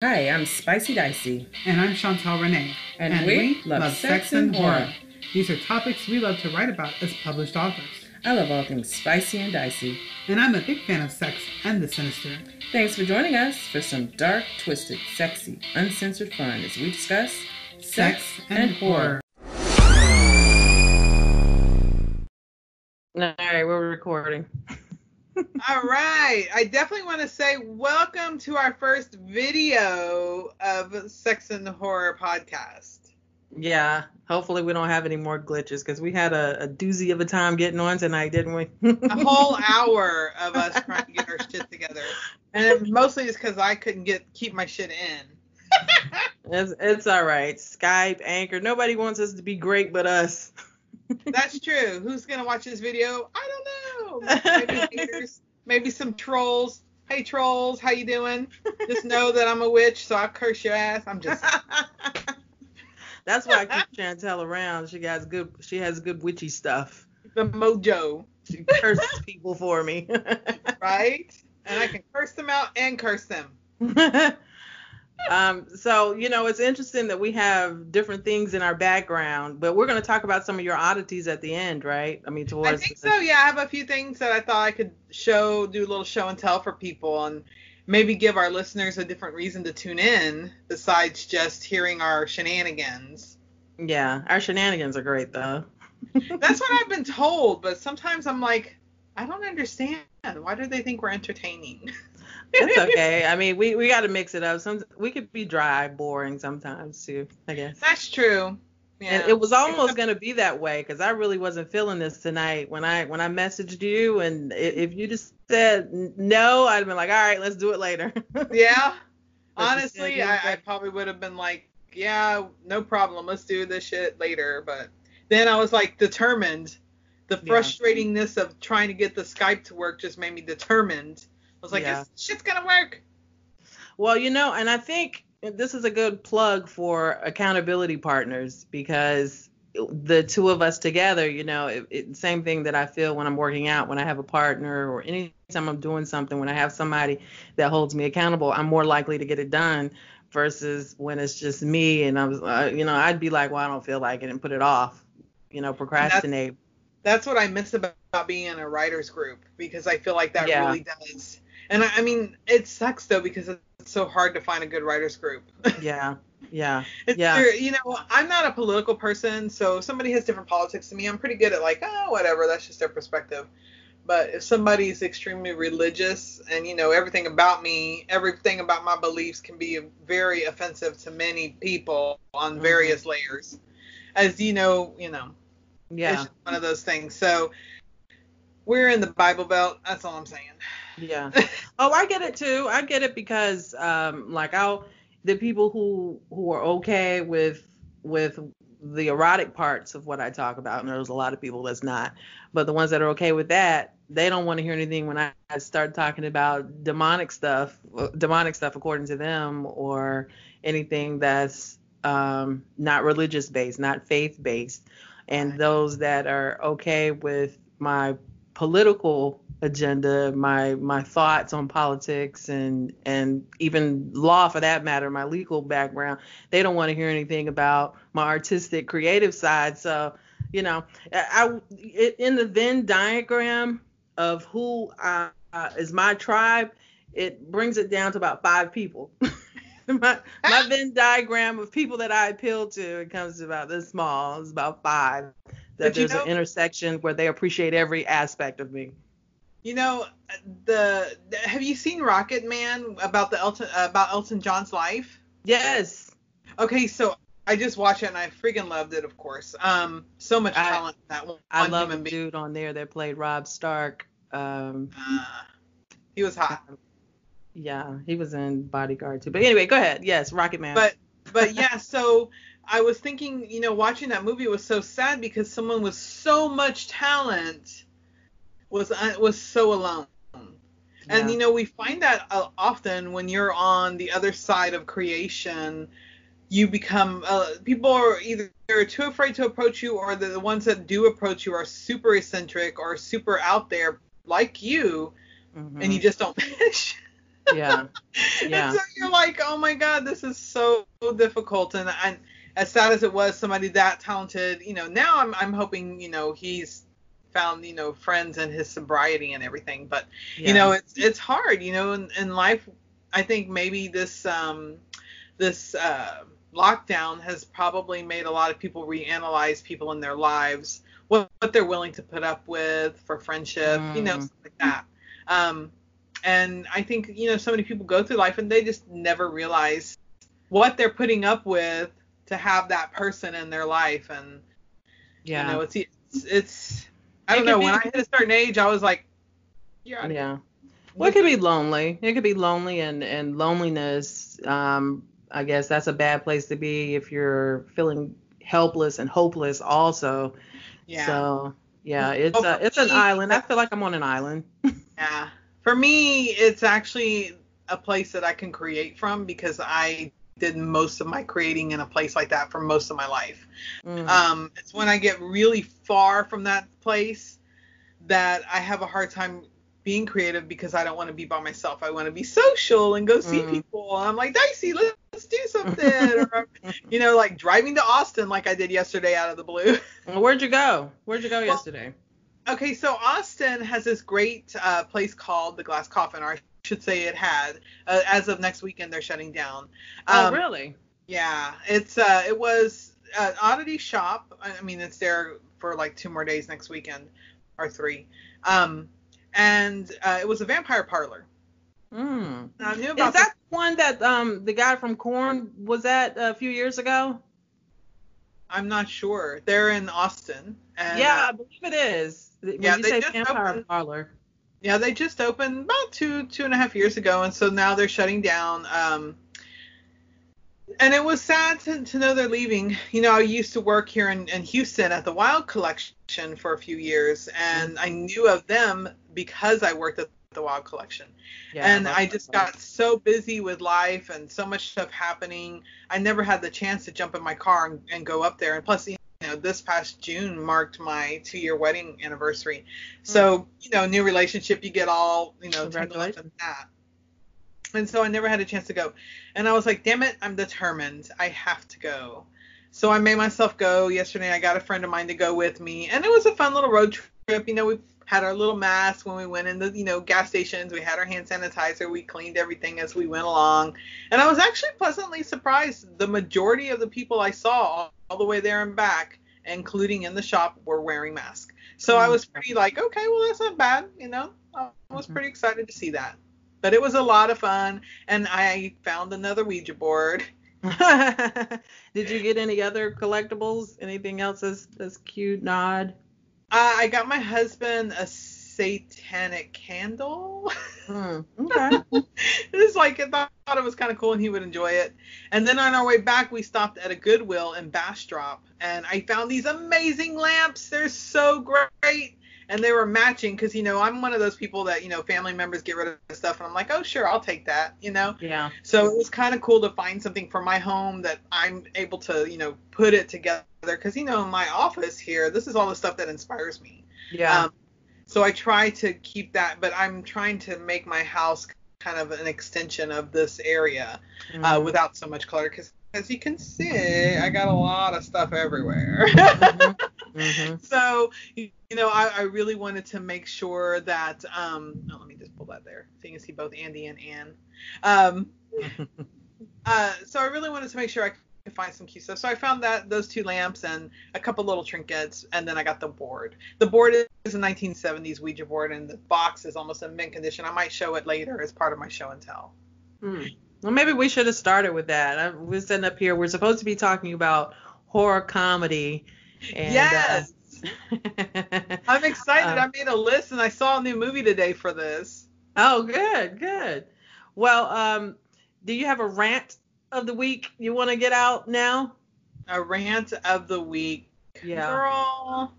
Hi, I'm Spicy Dicey. And I'm Chantal Renee. And, we, love, sex and horror. These are topics we love to write about as published authors. I love all things spicy and dicey. And I'm a big fan of sex and the sinister. Thanks for joining us for some dark, twisted, sexy, uncensored fun as we discuss sex, and, horror. All right, we're recording. All right. I definitely want to say welcome to our first video of Sex and Horror podcast. Yeah. Hopefully we don't have any more glitches because we had a, a, doozy of a time getting on tonight, didn't we? a whole hour of us trying to get our shit together, and mostly it's because I couldn't get keep my shit in. it's, it's all right. Skype, Anchor, nobody wants us to be great but us. That's true. Who's gonna watch this video? I don't know. Maybe haters, maybe some trolls. Hey trolls, how you doing? Just know that I'm a witch, so I'll curse your ass. I'm just. That's why I keep Chantel around. She has good. She has good witchy stuff. The mojo. She curses people for me. right. And I can curse them out and curse them um, so you know, it's interesting that we have different things in our background, but we're going to talk about some of your oddities at the end, right? I mean, towards. I think the... so. Yeah, I have a few things that I thought I could show, do a little show and tell for people, and maybe give our listeners a different reason to tune in besides just hearing our shenanigans. Yeah, our shenanigans are great though. That's what I've been told, but sometimes I'm like, I don't understand. Why do they think we're entertaining? It's okay. I mean, we, we got to mix it up. Some we could be dry, boring sometimes too. I guess. That's true. Yeah. And it was almost gonna be that way because I really wasn't feeling this tonight when I when I messaged you and if you just said no, I'd have been like, all right, let's do it later. yeah. Honestly, I, I probably would have been like, yeah, no problem, let's do this shit later. But then I was like determined. The frustratingness yeah. of trying to get the Skype to work just made me determined was like, yeah. this shit's gonna work. Well, you know, and I think this is a good plug for accountability partners because the two of us together, you know, it, it, same thing that I feel when I'm working out, when I have a partner, or anytime I'm doing something, when I have somebody that holds me accountable, I'm more likely to get it done versus when it's just me and I was, uh, you know, I'd be like, well, I don't feel like it and put it off, you know, procrastinate. That's, that's what I miss about being in a writers group because I feel like that yeah. really does and I, I mean, it sucks though because it's so hard to find a good writers group. yeah. Yeah. It's yeah. you know, I'm not a political person, so if somebody has different politics to me, I'm pretty good at like, oh, whatever, that's just their perspective. But if somebody's extremely religious and you know everything about me, everything about my beliefs can be very offensive to many people on mm-hmm. various layers. As you know, you know. Yeah. It's one of those things. So we're in the Bible Belt. That's all I'm saying. Yeah. oh, I get it too. I get it because um like I'll the people who who are okay with with the erotic parts of what I talk about, and there's a lot of people that's not. But the ones that are okay with that, they don't want to hear anything when I start talking about demonic stuff, demonic stuff according to them, or anything that's um, not religious based, not faith based. And those that are okay with my political agenda, my my thoughts on politics and and even law for that matter, my legal background. They don't want to hear anything about my artistic creative side. So, you know, I, in the Venn diagram of who uh, is my tribe, it brings it down to about five people. my my Venn diagram of people that I appeal to, it comes to about this small. It's about five. That there's know, an intersection where they appreciate every aspect of me. You know, the have you seen Rocket Man about the Elton about Elton John's life? Yes. Okay, so I just watched it and I freaking loved it, of course. Um, so much talent I, that one. I love the dude on there that played Robb Stark. Um, uh, he was hot. Yeah, he was in Bodyguard too. But anyway, go ahead. Yes, Rocket Man. But but yeah, so I was thinking, you know, watching that movie was so sad because someone with so much talent was uh, was so alone. Yeah. And you know, we find that uh, often when you're on the other side of creation, you become uh, people are either too afraid to approach you, or the, the ones that do approach you are super eccentric or super out there like you, mm-hmm. and you just don't finish. Yeah. Yeah. And so you're like, oh my god, this is so difficult. And and as sad as it was, somebody that talented, you know, now I'm I'm hoping, you know, he's found, you know, friends and his sobriety and everything. But Yeah. you know, it's it's hard, you know, in, in life. I think maybe this um this uh lockdown has probably made a lot of people reanalyze people in their lives, what, what they're willing to put up with for friendship, you know, Mm. stuff like that. Um, and I think you know so many people go through life and they just never realize what they're putting up with to have that person in their life, and yeah. you know, it's it's, it's I don't know. be- When I hit a certain age, I was like, yeah, Yeah. Well, it could be lonely. It could be lonely, and and loneliness. Um, I guess that's a bad place to be if you're feeling helpless and hopeless. Also. yeah. So yeah, it's a, it's an island. I feel like I'm on an island. Yeah. For me, it's actually a place that I can create from because I did most of my creating in a place like that for most of my life. Mm. Um, it's when I get really far from that place that I have a hard time being creative because I don't want to be by myself. I want to be social and go see Mm. people. I'm like, Dicey, let's do something. or, you know, like driving to Austin like I did yesterday out of the blue. Well, Where'd you go? Where'd you go Well, yesterday? Okay, so Austin has this great uh, place called the Glass Coffin, I should say it had. Uh, as of next weekend, they're shutting down. oh, Um, really? Yeah, it's uh, it was an oddity shop. I I mean, it's there for like two more days next weekend, or three. Um, and uh, it was a vampire parlor. Mm. I knew about Is that the one that um the guy from Korn was at a few years ago? I'm not sure. They're in Austin. And, yeah, uh, I believe it is. When yeah, you they say just vampire opened- parlor. Yeah, they just opened about two two and a half years ago, and so now they're shutting down. Um, and it was sad to, to know they're leaving. You know, I used to work here in, in Houston at the Wilde Collection for a few years, and I knew of them because I worked at the Wilde Collection. Yeah, and I just got so busy with life and so much stuff happening. I never had the chance to jump in my car and, and go up there. And plus, you know, this past June marked my two-year wedding anniversary. Hmm. So, you know, new relationship, you get all, you know, tangled up in that. And so I never had a chance to go. And I was like, damn it, I'm determined. I have to go. So I made myself go yesterday. I got a friend of mine to go with me, and it was a fun little road trip. You know, we had our little masks when we went in the, you know, gas stations. We had our hand sanitizer. We cleaned everything as we went along. And I was actually pleasantly surprised. The majority of the people I saw all, the way there and back, including in the shop, were wearing masks. So I was pretty like, okay, well, that's not bad. You know, I was Mhm. pretty excited to see that. But it was a lot of fun, and I found another Ouija board. Did you get any other collectibles? Anything else that's that's cute, nod? Uh, I got my husband a satanic candle. Hmm, okay. it was like I thought it was kind of cool and he would enjoy it. And then on our way back, we stopped at a Goodwill in Bastrop, and I found these amazing lamps. They're so great, and they were matching because you know I'm one of those people that you know family members get rid of stuff, and I'm like, oh sure, I'll take that, you know. Yeah. So it was kind of cool to find something for my home that I'm able to you know put it together because you know in my office here, this is all the stuff that inspires me. Yeah. Um, so I try to keep that, but I'm trying to make my house kind of an extension of this area uh, Mhm. without so much clutter. Because as you can see, I got a lot of stuff everywhere. Mhm. Mhm. so you you know, I, I really wanted to make sure that. Um, oh, let me just pull that there, so you can see both Andy and anne Um, uh, so I really wanted to make sure I could find some key stuff. So I found that those two lamps and a couple little trinkets, and then I got the board. The board is a 1970s Ouija board, and the box is almost in mint condition. I might show it later as part of my show and tell. Hmm. Well, maybe we should have started with that. I, we're sitting up here. We're supposed to be talking about horror comedy. And, yes, uh, I'm excited. Uh, I made a list, and I saw a new movie today for this. oh, good, good. Well, um, do you have a rant of the week you want to get out now? A rant of the week. Yeah. Girl,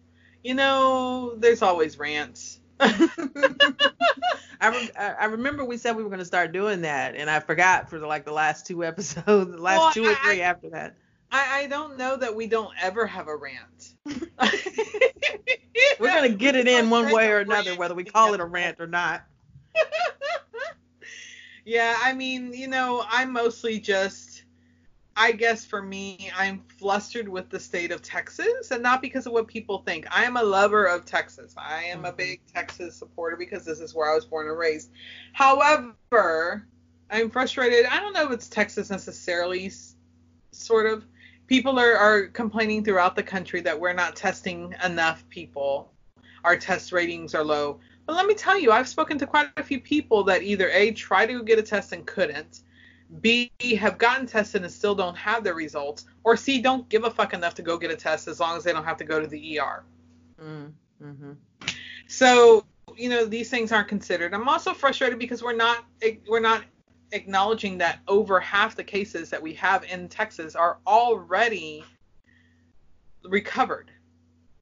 you know, there's always rants. I, re- I remember we said we were going to start doing that, and I forgot for the, like the last two episodes, the last Well, two or I- after that. I, I don't know that we don't ever have a rant. We're going to get it in one way or another, whether we call it a rant or not. Yeah, I mean, you know, I'm mostly just, I guess for me, I'm flustered with the state of Texas, and not because of what people think. I am a lover of Texas. I am a Mhm. big Texas supporter because this is where I was born and raised. However, I'm frustrated. I don't know if it's Texas necessarily, sort of. People are, are complaining throughout the country that we're not testing enough people. Our test ratings are low. But let me tell you, I've spoken to quite a few people that either A, try to get a test and couldn't, B, have gotten tested and still don't have their results, or C, don't give a fuck enough to go get a test as long as they don't have to go to the ER. Mm, hmm So, you know, these things aren't considered. I'm also frustrated because we're not we're not acknowledging that over half the cases that we have in Texas are already recovered.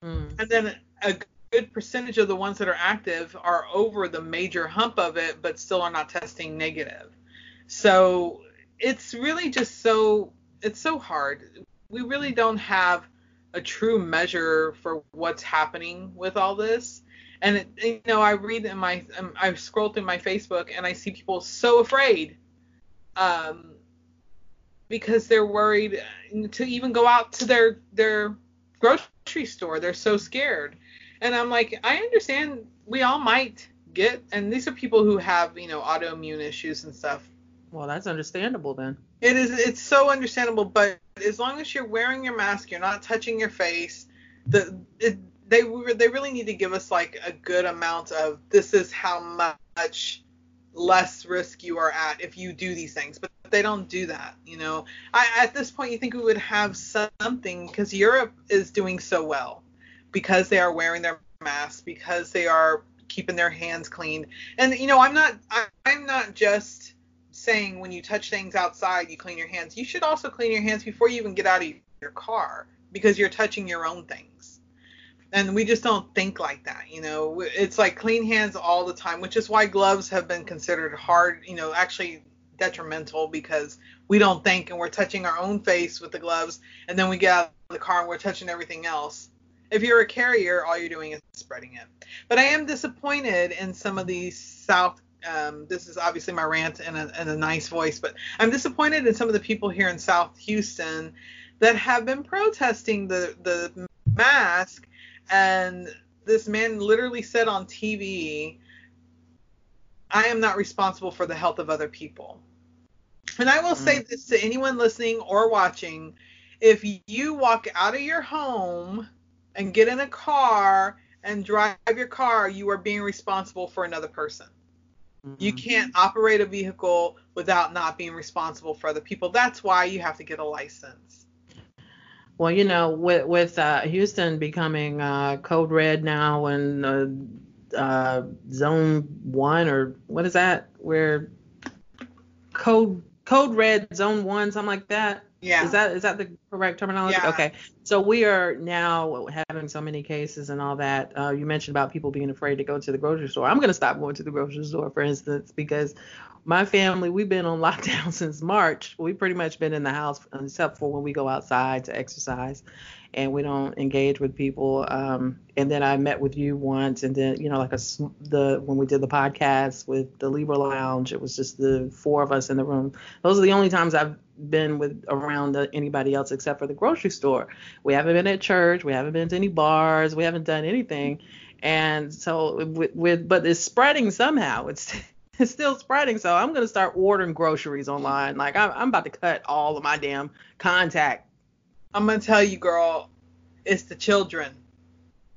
Mm. And then a good percentage of the ones that are active are over the major hump of it, but still are not testing negative. So it's really just so it's so hard. We really don't have a true measure for what's happening with all this. And it, you know, I read in my um, I scroll through my Facebook and I see people so afraid, um, because they're worried to even go out to their their grocery store. They're so scared. And I'm like, I understand we all might get, and these are people who have, you know, autoimmune issues and stuff. Well, that's understandable then. It is, it's so understandable, but as long as you're wearing your mask, you're not touching your face, the, it, they, they really need to give us like a good amount of this is how much less risk you are at if you do these things, but they don't do that. You know, I, at this point, you think we would have something because Europe is doing so well because they are wearing their masks, because they are keeping their hands clean. And you know, I'm not I'm not just saying when you touch things outside you clean your hands. You should also clean your hands before you even get out of your car because you're touching your own things. And we just don't think like that, you know. It's like clean hands all the time, which is why gloves have been considered hard, you know, actually detrimental because we don't think and we're touching our own face with the gloves and then we get out of the car and we're touching everything else if you're a carrier, all you're doing is spreading it. But I am disappointed in some of these South. Um, this is obviously my rant in a, in a nice voice, but I'm disappointed in some of the people here in South Houston that have been protesting the the mask. And this man literally said on TV, "I am not responsible for the health of other people." And I will say this to anyone listening or watching: if you walk out of your home and get in a car and drive your car, you are being responsible for another person. You Mhm. can't operate a vehicle without not being responsible for other people. That's why you have to get a license. Well, you know, with with uh, Houston becoming uh, code red now and uh, uh, zone one or what is that? Where code code red zone one, something like that. Yeah. Is that is that the correct terminology? Yeah. Okay. So we are now having so many cases and all that. Uh, you mentioned about people being afraid to go to the grocery store. I'm going to stop going to the grocery store, for instance, because my family we've been on lockdown since March. We've pretty much been in the house except for when we go outside to exercise, and we don't engage with people. Um, and then I met with you once, and then you know like a the when we did the podcast with the Libra Lounge, it was just the four of us in the room. Those are the only times I've been with around anybody else except for the grocery store. We haven't been at church. We haven't been to any bars. We haven't done anything. And so with, with but it's spreading somehow. It's it's still spreading. So I'm gonna start ordering groceries online. Like I'm, I'm about to cut all of my damn contact. I'm going to tell you, girl, it's the children.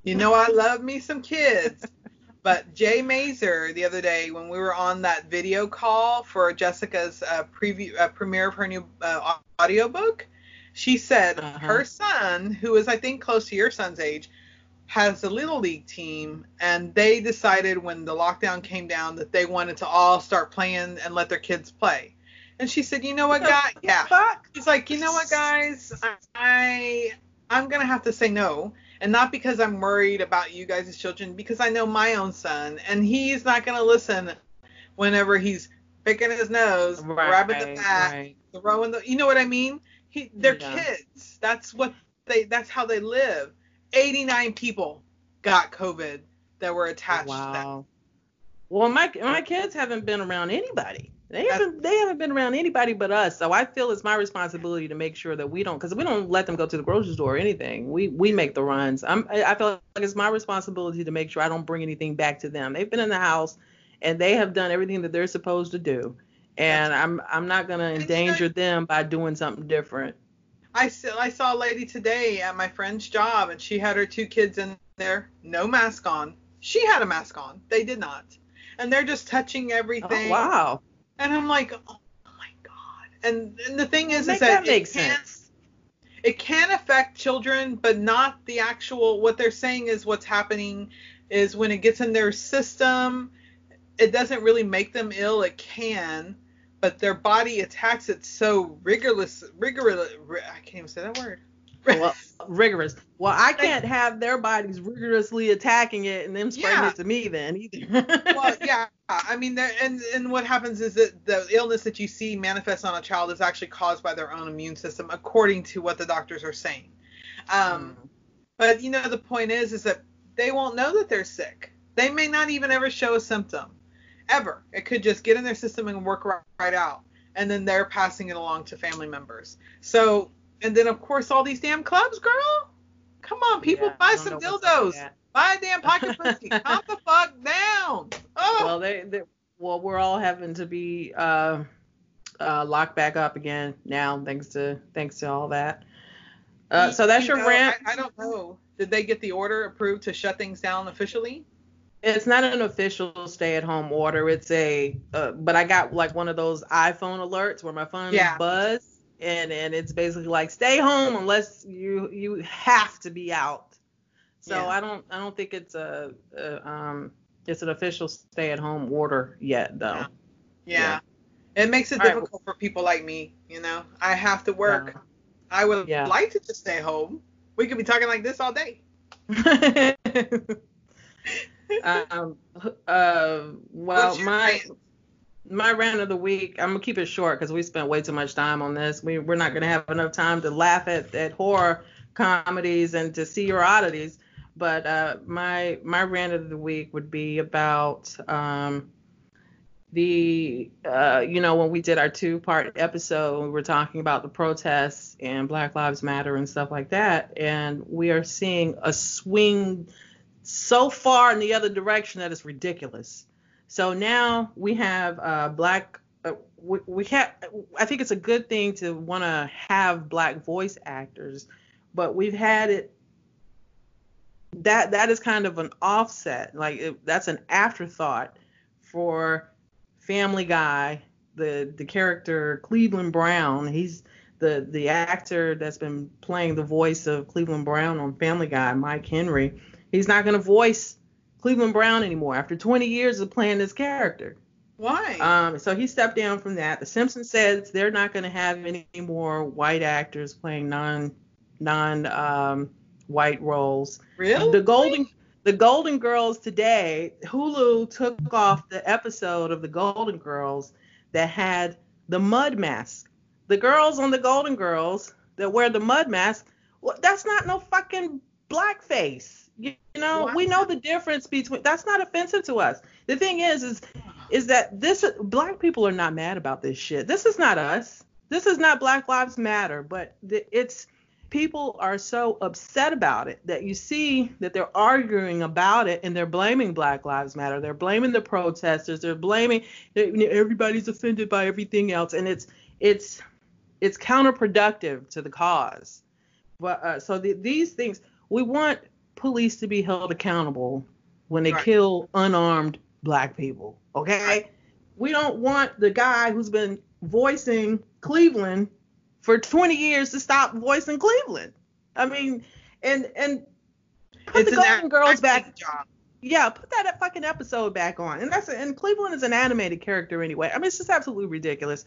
You know, I love me some kids. But Jay Mazer the other day when we were on that video call for Jessica's uh, preview uh, premiere of her new uh, audiobook, she said Uh-huh. her son, who is I think close to your son's age, has a little league team, and they decided when the lockdown came down that they wanted to all start playing and let their kids play. And she said, you know what, guy? Yeah. Fuck. She's like, you know what, guys? I I'm gonna have to say no, and not because I'm worried about you guys as children, because I know my own son, and he's not gonna listen whenever he's picking his nose, grabbing the back, right. throwing the. You know what I mean? He, they're Yeah. kids. That's what they. That's how they live. 89 people got COVID that were attached to them. Wow. Well, my my kids haven't been around anybody. They haven't they haven't been around anybody but us. So I feel it's my responsibility to make sure that we don't because we don't let them go to the grocery store or anything. We we make the runs. I'm I feel like it's my responsibility to make sure I don't bring anything back to them. They've been in the house and they have done everything that they're supposed to do. And I'm I'm not gonna endanger them by doing something different. I saw I saw a lady today at my friend's job and she had her two kids in there, no mask on. She had a mask on. They did not. And they're just touching oh, everything. Oh, wow and I'm like, oh my god. And, and the thing is, is that, that makes sense. It can affect children, but not the actual. What they're saying is what's happening is when it gets in their system, it doesn't really make them ill. It can, but their body attacks it so rigorous, rigorous. I can't even say that word. Well, rigorous. Well, I can't have their bodies rigorously attacking it and them spreading yeah. it to me then either. well, yeah. I mean, and and what happens is that the illness that you see manifest on a child is actually caused by their own immune system, according to what the doctors are saying. Um, mm. But you know, the point is, is that they won't know that they're sick. They may not even ever show a symptom, ever. It could just get in their system and work right, right out, and then they're passing it along to family members. So and then of course all these damn clubs, girl. Come on, people, yeah, buy some dildos. Buy a damn pocket pussy. Calm the fuck down. Oh. Well, they, they, well, we're all having to be uh, uh, locked back up again now, thanks to thanks to all that. Uh, so that's you your know, rant. I, I don't know. Did they get the order approved to shut things down officially? It's not an official stay-at-home order. It's a, uh, but I got like one of those iPhone alerts where my phone yeah. buzz and and it's basically like stay home unless you you have to be out. So yeah. I don't I don't think it's a, a, um it's an official stay at home order yet though. Yeah. yeah. yeah. It makes it All difficult right. for people like me, you know. I have to work. I would like to just stay home. We could be talking like this all day. um uh well my my rant of the week. I'm gonna keep it short because we spent way too much time on this. We we're not gonna have enough time to laugh at, at horror comedies and to see your oddities. But uh, my my rant of the week would be about um, the uh, you know when we did our two part episode, we were talking about the protests and Black Lives Matter and stuff like that, and we are seeing a swing so far in the other direction that it's ridiculous. So now we have uh, black. Uh, we, we have. I think it's a good thing to want to have black voice actors, but we've had it. That that is kind of an offset. Like it, that's an afterthought for Family Guy. The the character Cleveland Brown. He's the the actor that's been playing the voice of Cleveland Brown on Family Guy, Mike Henry. He's not going to voice Cleveland Brown anymore after 20 years of playing this character. Why? Um, so he stepped down from that. The Simpsons says they're not going to have any more white actors playing non non um, white roles. Really? The Golden the Golden Girls today, Hulu took off the episode of the Golden Girls that had the mud mask. The girls on the Golden Girls that wear the mud mask, well, that's not no fucking blackface. You know, we know the difference between that's not offensive to us. The thing is is is that this black people are not mad about this shit. This is not us. This is not Black Lives Matter, but it's people are so upset about it that you see that they're arguing about it and they're blaming Black Lives Matter. They're blaming the protesters. They're blaming everybody's offended by everything else, and it's it's it's counterproductive to the cause. But uh, so the, these things we want police to be held accountable when they right. kill unarmed black people. Okay? We don't want the guy who's been voicing Cleveland for 20 years to stop voicing Cleveland. I mean, and and put it's the Golden Girls back. Job yeah, put that fucking episode back on. And that's and Cleveland is an animated character anyway. I mean, it's just absolutely ridiculous.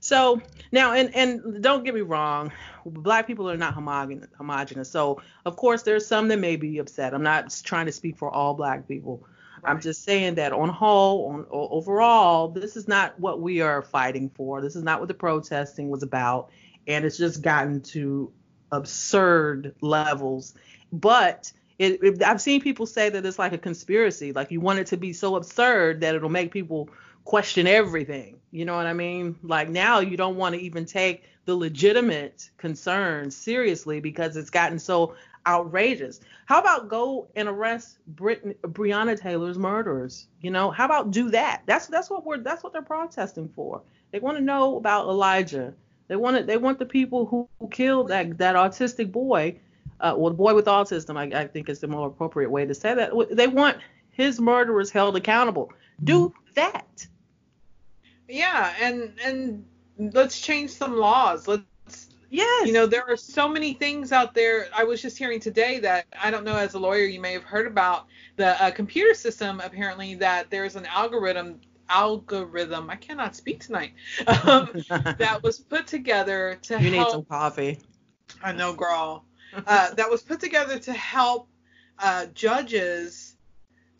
So now, and and don't get me wrong, black people are not homogenous. homogenous. So of course, there's some that may be upset. I'm not trying to speak for all black people. Right. I'm just saying that on whole, on overall, this is not what we are fighting for. This is not what the protesting was about, and it's just gotten to absurd levels. But it, it, I've seen people say that it's like a conspiracy, like you want it to be so absurd that it'll make people question everything. You know what I mean? Like now you don't want to even take the legitimate concerns seriously because it's gotten so outrageous. How about go and arrest Brit- Breonna Taylor's murderers? You know, how about do that? That's that's what we're that's what they're protesting for. They want to know about Elijah. They want it, they want the people who killed that that autistic boy, uh, well, the boy with autism. I, I think is the more appropriate way to say that. They want his murderers held accountable. Do that. Yeah, and and let's change some laws. Let's Yes. You know, there are so many things out there. I was just hearing today that I don't know, as a lawyer, you may have heard about the uh, computer system. Apparently, that there's an algorithm algorithm. I cannot speak tonight. Um, that was put together to you help. You need some coffee. I know, girl. Uh, that was put together to help uh, judges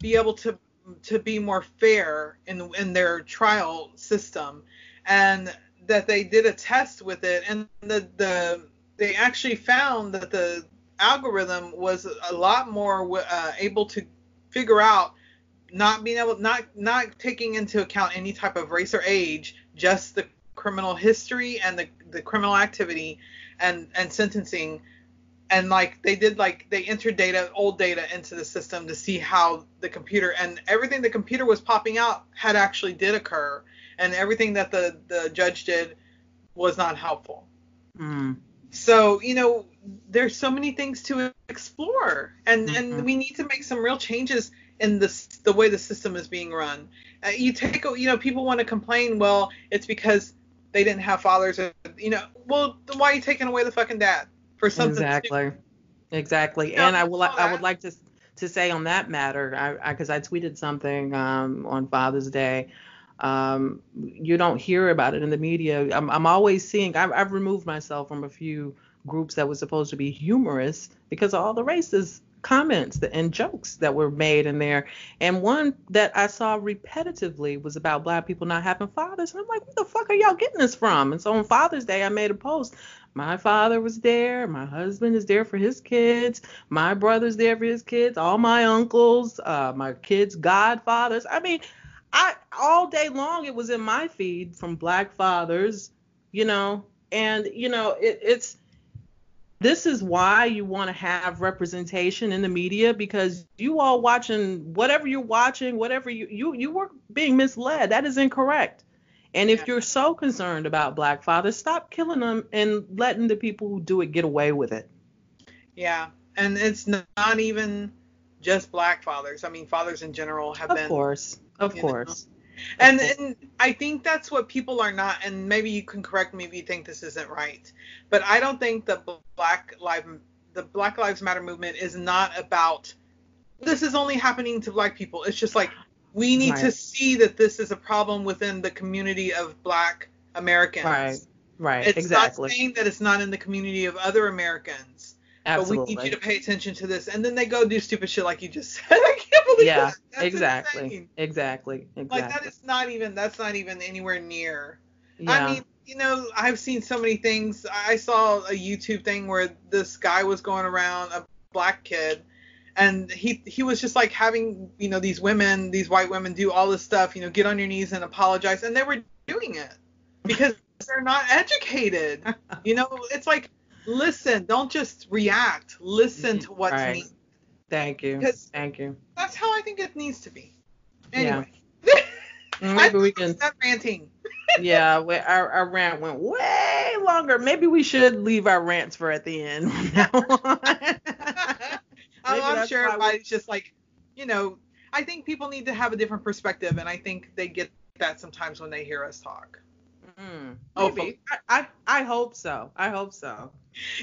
be able to to be more fair in in their trial system, and that they did a test with it, and the the they actually found that the algorithm was a lot more uh, able to figure out not being able not not taking into account any type of race or age just the criminal history and the, the criminal activity and and sentencing and like they did like they entered data old data into the system to see how the computer and everything the computer was popping out had actually did occur and everything that the the judge did was not helpful mm. so you know there's so many things to explore and mm-hmm. and we need to make some real changes in the the way the system is being run uh, you take you know people want to complain well it's because they didn't have fathers or, you know well why are you taking away the fucking dad for something exactly exactly and i will i would like to to say on that matter i because I, I, tweeted something um, on father's day um, you don't hear about it in the media i'm, I'm always seeing I've, I've removed myself from a few groups that were supposed to be humorous because of all the racist comments and jokes that were made in there. And one that I saw repetitively was about black people not having fathers. And I'm like, where the fuck are y'all getting this from? And so on Father's Day, I made a post. My father was there. My husband is there for his kids. My brother's there for his kids. All my uncles, uh, my kids' godfathers. I mean, I all day long it was in my feed from black fathers, you know, and you know it, it's this is why you want to have representation in the media because you all watching whatever you're watching whatever you you you were being misled that is incorrect and if you're so concerned about black fathers stop killing them and letting the people who do it get away with it. Yeah and it's not even just black fathers. I mean fathers in general have of been of course of course know, and, and I think that's what people are not, and maybe you can correct me if you think this isn't right, but I don't think the Black Lives the Black Lives Matter movement is not about this is only happening to black people. It's just like we need right. to see that this is a problem within the community of black Americans. Right. Right. It's exactly. not saying that it's not in the community of other Americans. Absolutely. But we need you to pay attention to this. And then they go do stupid shit like you just said. I can't believe yeah, that. Exactly. Exactly. Exactly. Like that is not even that's not even anywhere near. Yeah. I mean, you know, I've seen so many things. I saw a YouTube thing where this guy was going around, a black kid, and he he was just like having, you know, these women, these white women do all this stuff, you know, get on your knees and apologize, and they were doing it because they're not educated. you know, it's like listen, don't just react. Listen mm-hmm. to what's right. needed. Thank you. Because Thank you. That's how I think it needs to be. Anyway. Maybe we can. Stop ranting. yeah, we, our, our rant went way longer. Maybe we should leave our rants for at the end. I'm, I'm sure everybody's we... just like, you know, I think people need to have a different perspective, and I think they get that sometimes when they hear us talk. Mm, maybe. I, I, I hope so. I hope so.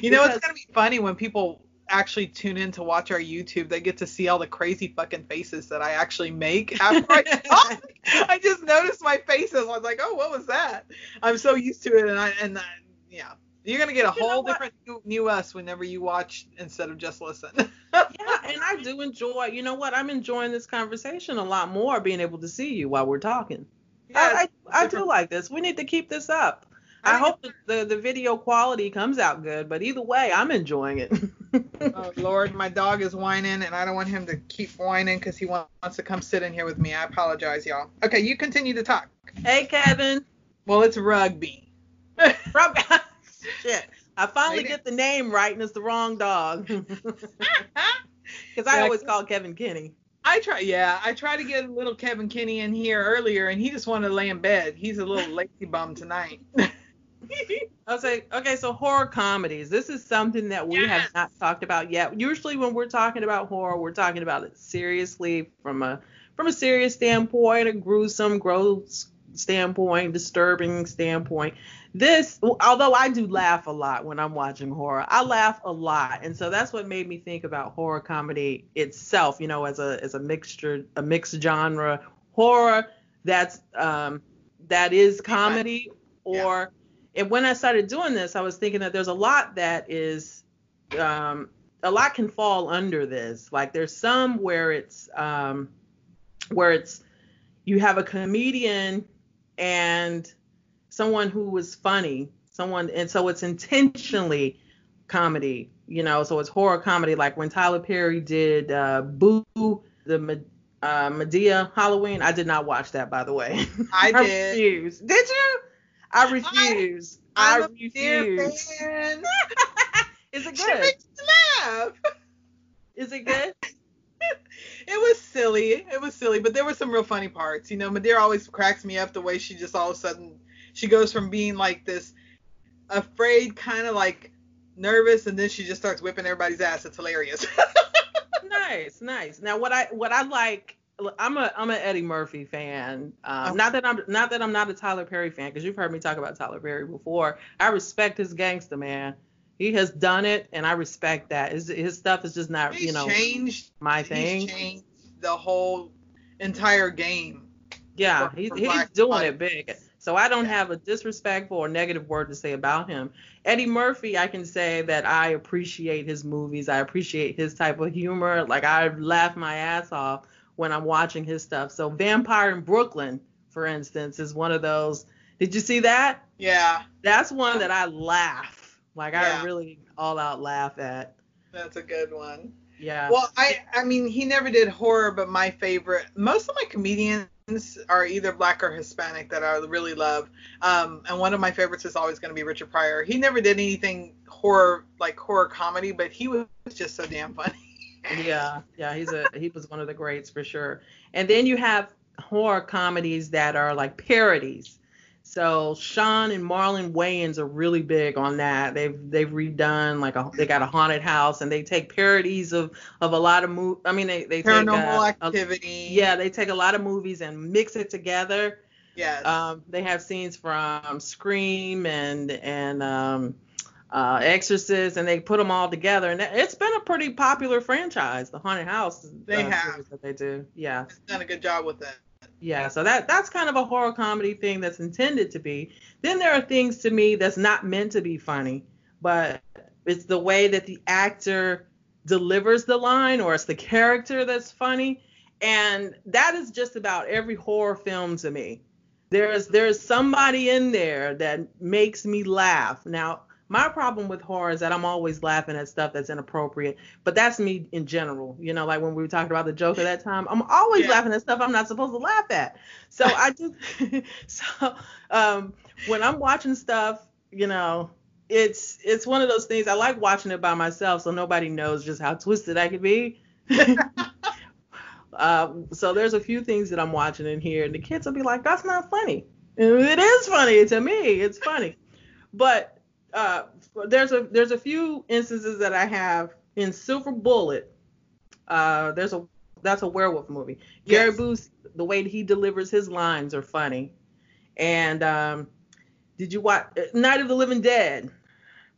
You know, it's gonna be funny when people actually tune in to watch our YouTube. They get to see all the crazy fucking faces that I actually make after I talk. I just noticed my faces. I was like, oh, what was that? I'm so used to it, and I and I, yeah. You're gonna get a you whole different new, new, us whenever you watch instead of just listen. yeah, and I do enjoy. You know what? I'm enjoying this conversation a lot more, being able to see you while we're talking. Yes, I, I, I do like this. We need to keep this up. I hope the, the, the video quality comes out good, but either way, I'm enjoying it. oh Lord, my dog is whining, and I don't want him to keep whining because he wants to come sit in here with me. I apologize, y'all. Okay, you continue to talk. Hey, Kevin. Well, it's rugby. Rugby. Shit. I finally get the name right, and it's the wrong dog. Because I always call Kevin Kenny. I try, yeah, I tried to get a little Kevin Kenny in here earlier, and he just wanted to lay in bed. He's a little lazy bum tonight. I'll say, okay, so horror comedies. This is something that we yes. have not talked about yet. Usually, when we're talking about horror, we're talking about it seriously from a from a serious standpoint, a gruesome, gross standpoint, disturbing standpoint. This, although I do laugh a lot when I'm watching horror, I laugh a lot, and so that's what made me think about horror comedy itself. You know, as a as a mixture, a mixed genre horror that's um that is comedy or and when I started doing this, I was thinking that there's a lot that is, um, a lot can fall under this. Like there's some where it's, um, where it's, you have a comedian and someone who was funny, someone, and so it's intentionally comedy, you know, so it's horror comedy. Like when Tyler Perry did uh, Boo, the uh, Madea Halloween. I did not watch that, by the way. I, I did. Refused. Did you? I refuse. I, I refuse. Is it good? She makes laugh. Is it good? it was silly. It was silly, but there were some real funny parts. You know, Madea always cracks me up the way she just all of a sudden she goes from being like this afraid, kind of like nervous, and then she just starts whipping everybody's ass. It's hilarious. nice, nice. Now, what I what I like I'm a I'm an Eddie Murphy fan. Um, okay. Not that I'm not that I'm not a Tyler Perry fan because you've heard me talk about Tyler Perry before. I respect his gangster man. He has done it, and I respect that. His his stuff is just not he's you know changed my thing. He's changed the whole entire game. Yeah, for, he's for he's doing it big. So I don't have a disrespectful or negative word to say about him. Eddie Murphy, I can say that I appreciate his movies. I appreciate his type of humor. Like I laugh my ass off when I'm watching his stuff. So Vampire in Brooklyn, for instance, is one of those. Did you see that? Yeah. That's one that I laugh. Like yeah. I really all out laugh at. That's a good one. Yeah. Well, I I mean he never did horror, but my favorite most of my comedians are either black or Hispanic that I really love. Um, and one of my favorites is always going to be Richard Pryor. He never did anything horror like horror comedy, but he was just so damn funny yeah, yeah, he's a he was one of the greats for sure. And then you have horror comedies that are like parodies. So Sean and Marlon Wayans are really big on that. They've they've redone like a they got a haunted house and they take parodies of of a lot of mov. I mean they they paranormal take a, activity. A, yeah, they take a lot of movies and mix it together. Yes. Um, they have scenes from Scream and and um, uh, Exorcist, and they put them all together, and it's been a pretty popular franchise. The Haunted House. They uh, have. That they do. Yeah. It's done a good job with that. Yeah, so that that's kind of a horror comedy thing that's intended to be. Then there are things to me that's not meant to be funny, but it's the way that the actor delivers the line or it's the character that's funny. And that is just about every horror film to me. There's there's somebody in there that makes me laugh. Now, my problem with horror is that I'm always laughing at stuff that's inappropriate, but that's me in general. You know, like when we were talking about the joke at that time, I'm always yeah. laughing at stuff I'm not supposed to laugh at. So I just, so um, when I'm watching stuff, you know, it's it's one of those things. I like watching it by myself, so nobody knows just how twisted I can be. uh, so there's a few things that I'm watching in here, and the kids will be like, "That's not funny." It is funny to me. It's funny, but uh, there's a there's a few instances that I have in Silver Bullet. Uh, there's a that's a werewolf movie. Yes. Gary Busey, the way he delivers his lines are funny. And um, did you watch uh, Night of the Living Dead?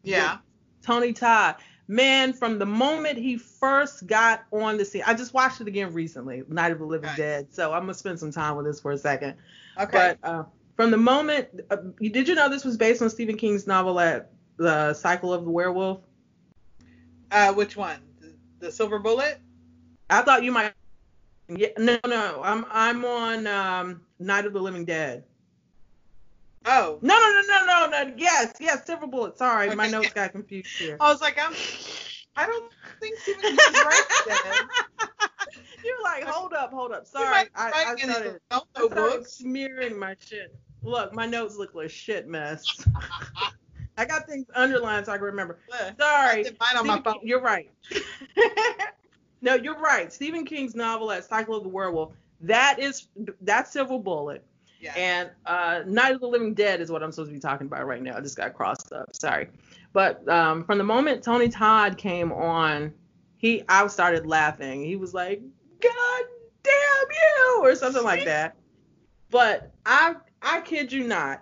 Yeah. Tony Todd. Man, from the moment he first got on the scene, I just watched it again recently, Night of the Living. Dead. So I'm gonna spend some time with this for a second. Okay. But uh, from the moment, uh, did you know this was based on Stephen King's novel at the Cycle of the Werewolf? Uh, which one? The, Silver Bullet? I thought you might. Yeah, no, no, I'm I'm on um, Night of the Living Dead. Oh. No, no, no, no, no, no. Yes, yes, Silver Bullet. Sorry, my notes got confused here. I was like, I'm. I don't think Stephen King is right then. You're like, hold up, hold up. Sorry, might I, I started, I started smearing my shit. Look, my notes look like shit mess. I got things underlined so I can remember. Sorry. did on my Stephen phone. King- you're right. no, you're right. Stephen King's novel, at Cycle of the Werewolf, that is that's Silver Bullet. Yeah. And uh, Night of the Living Dead is what I'm supposed to be talking about right now. I just got crossed up. Sorry. But um, from the moment Tony Todd came on, he I started laughing. He was like, "God damn you!" or something like that. But I I kid you not,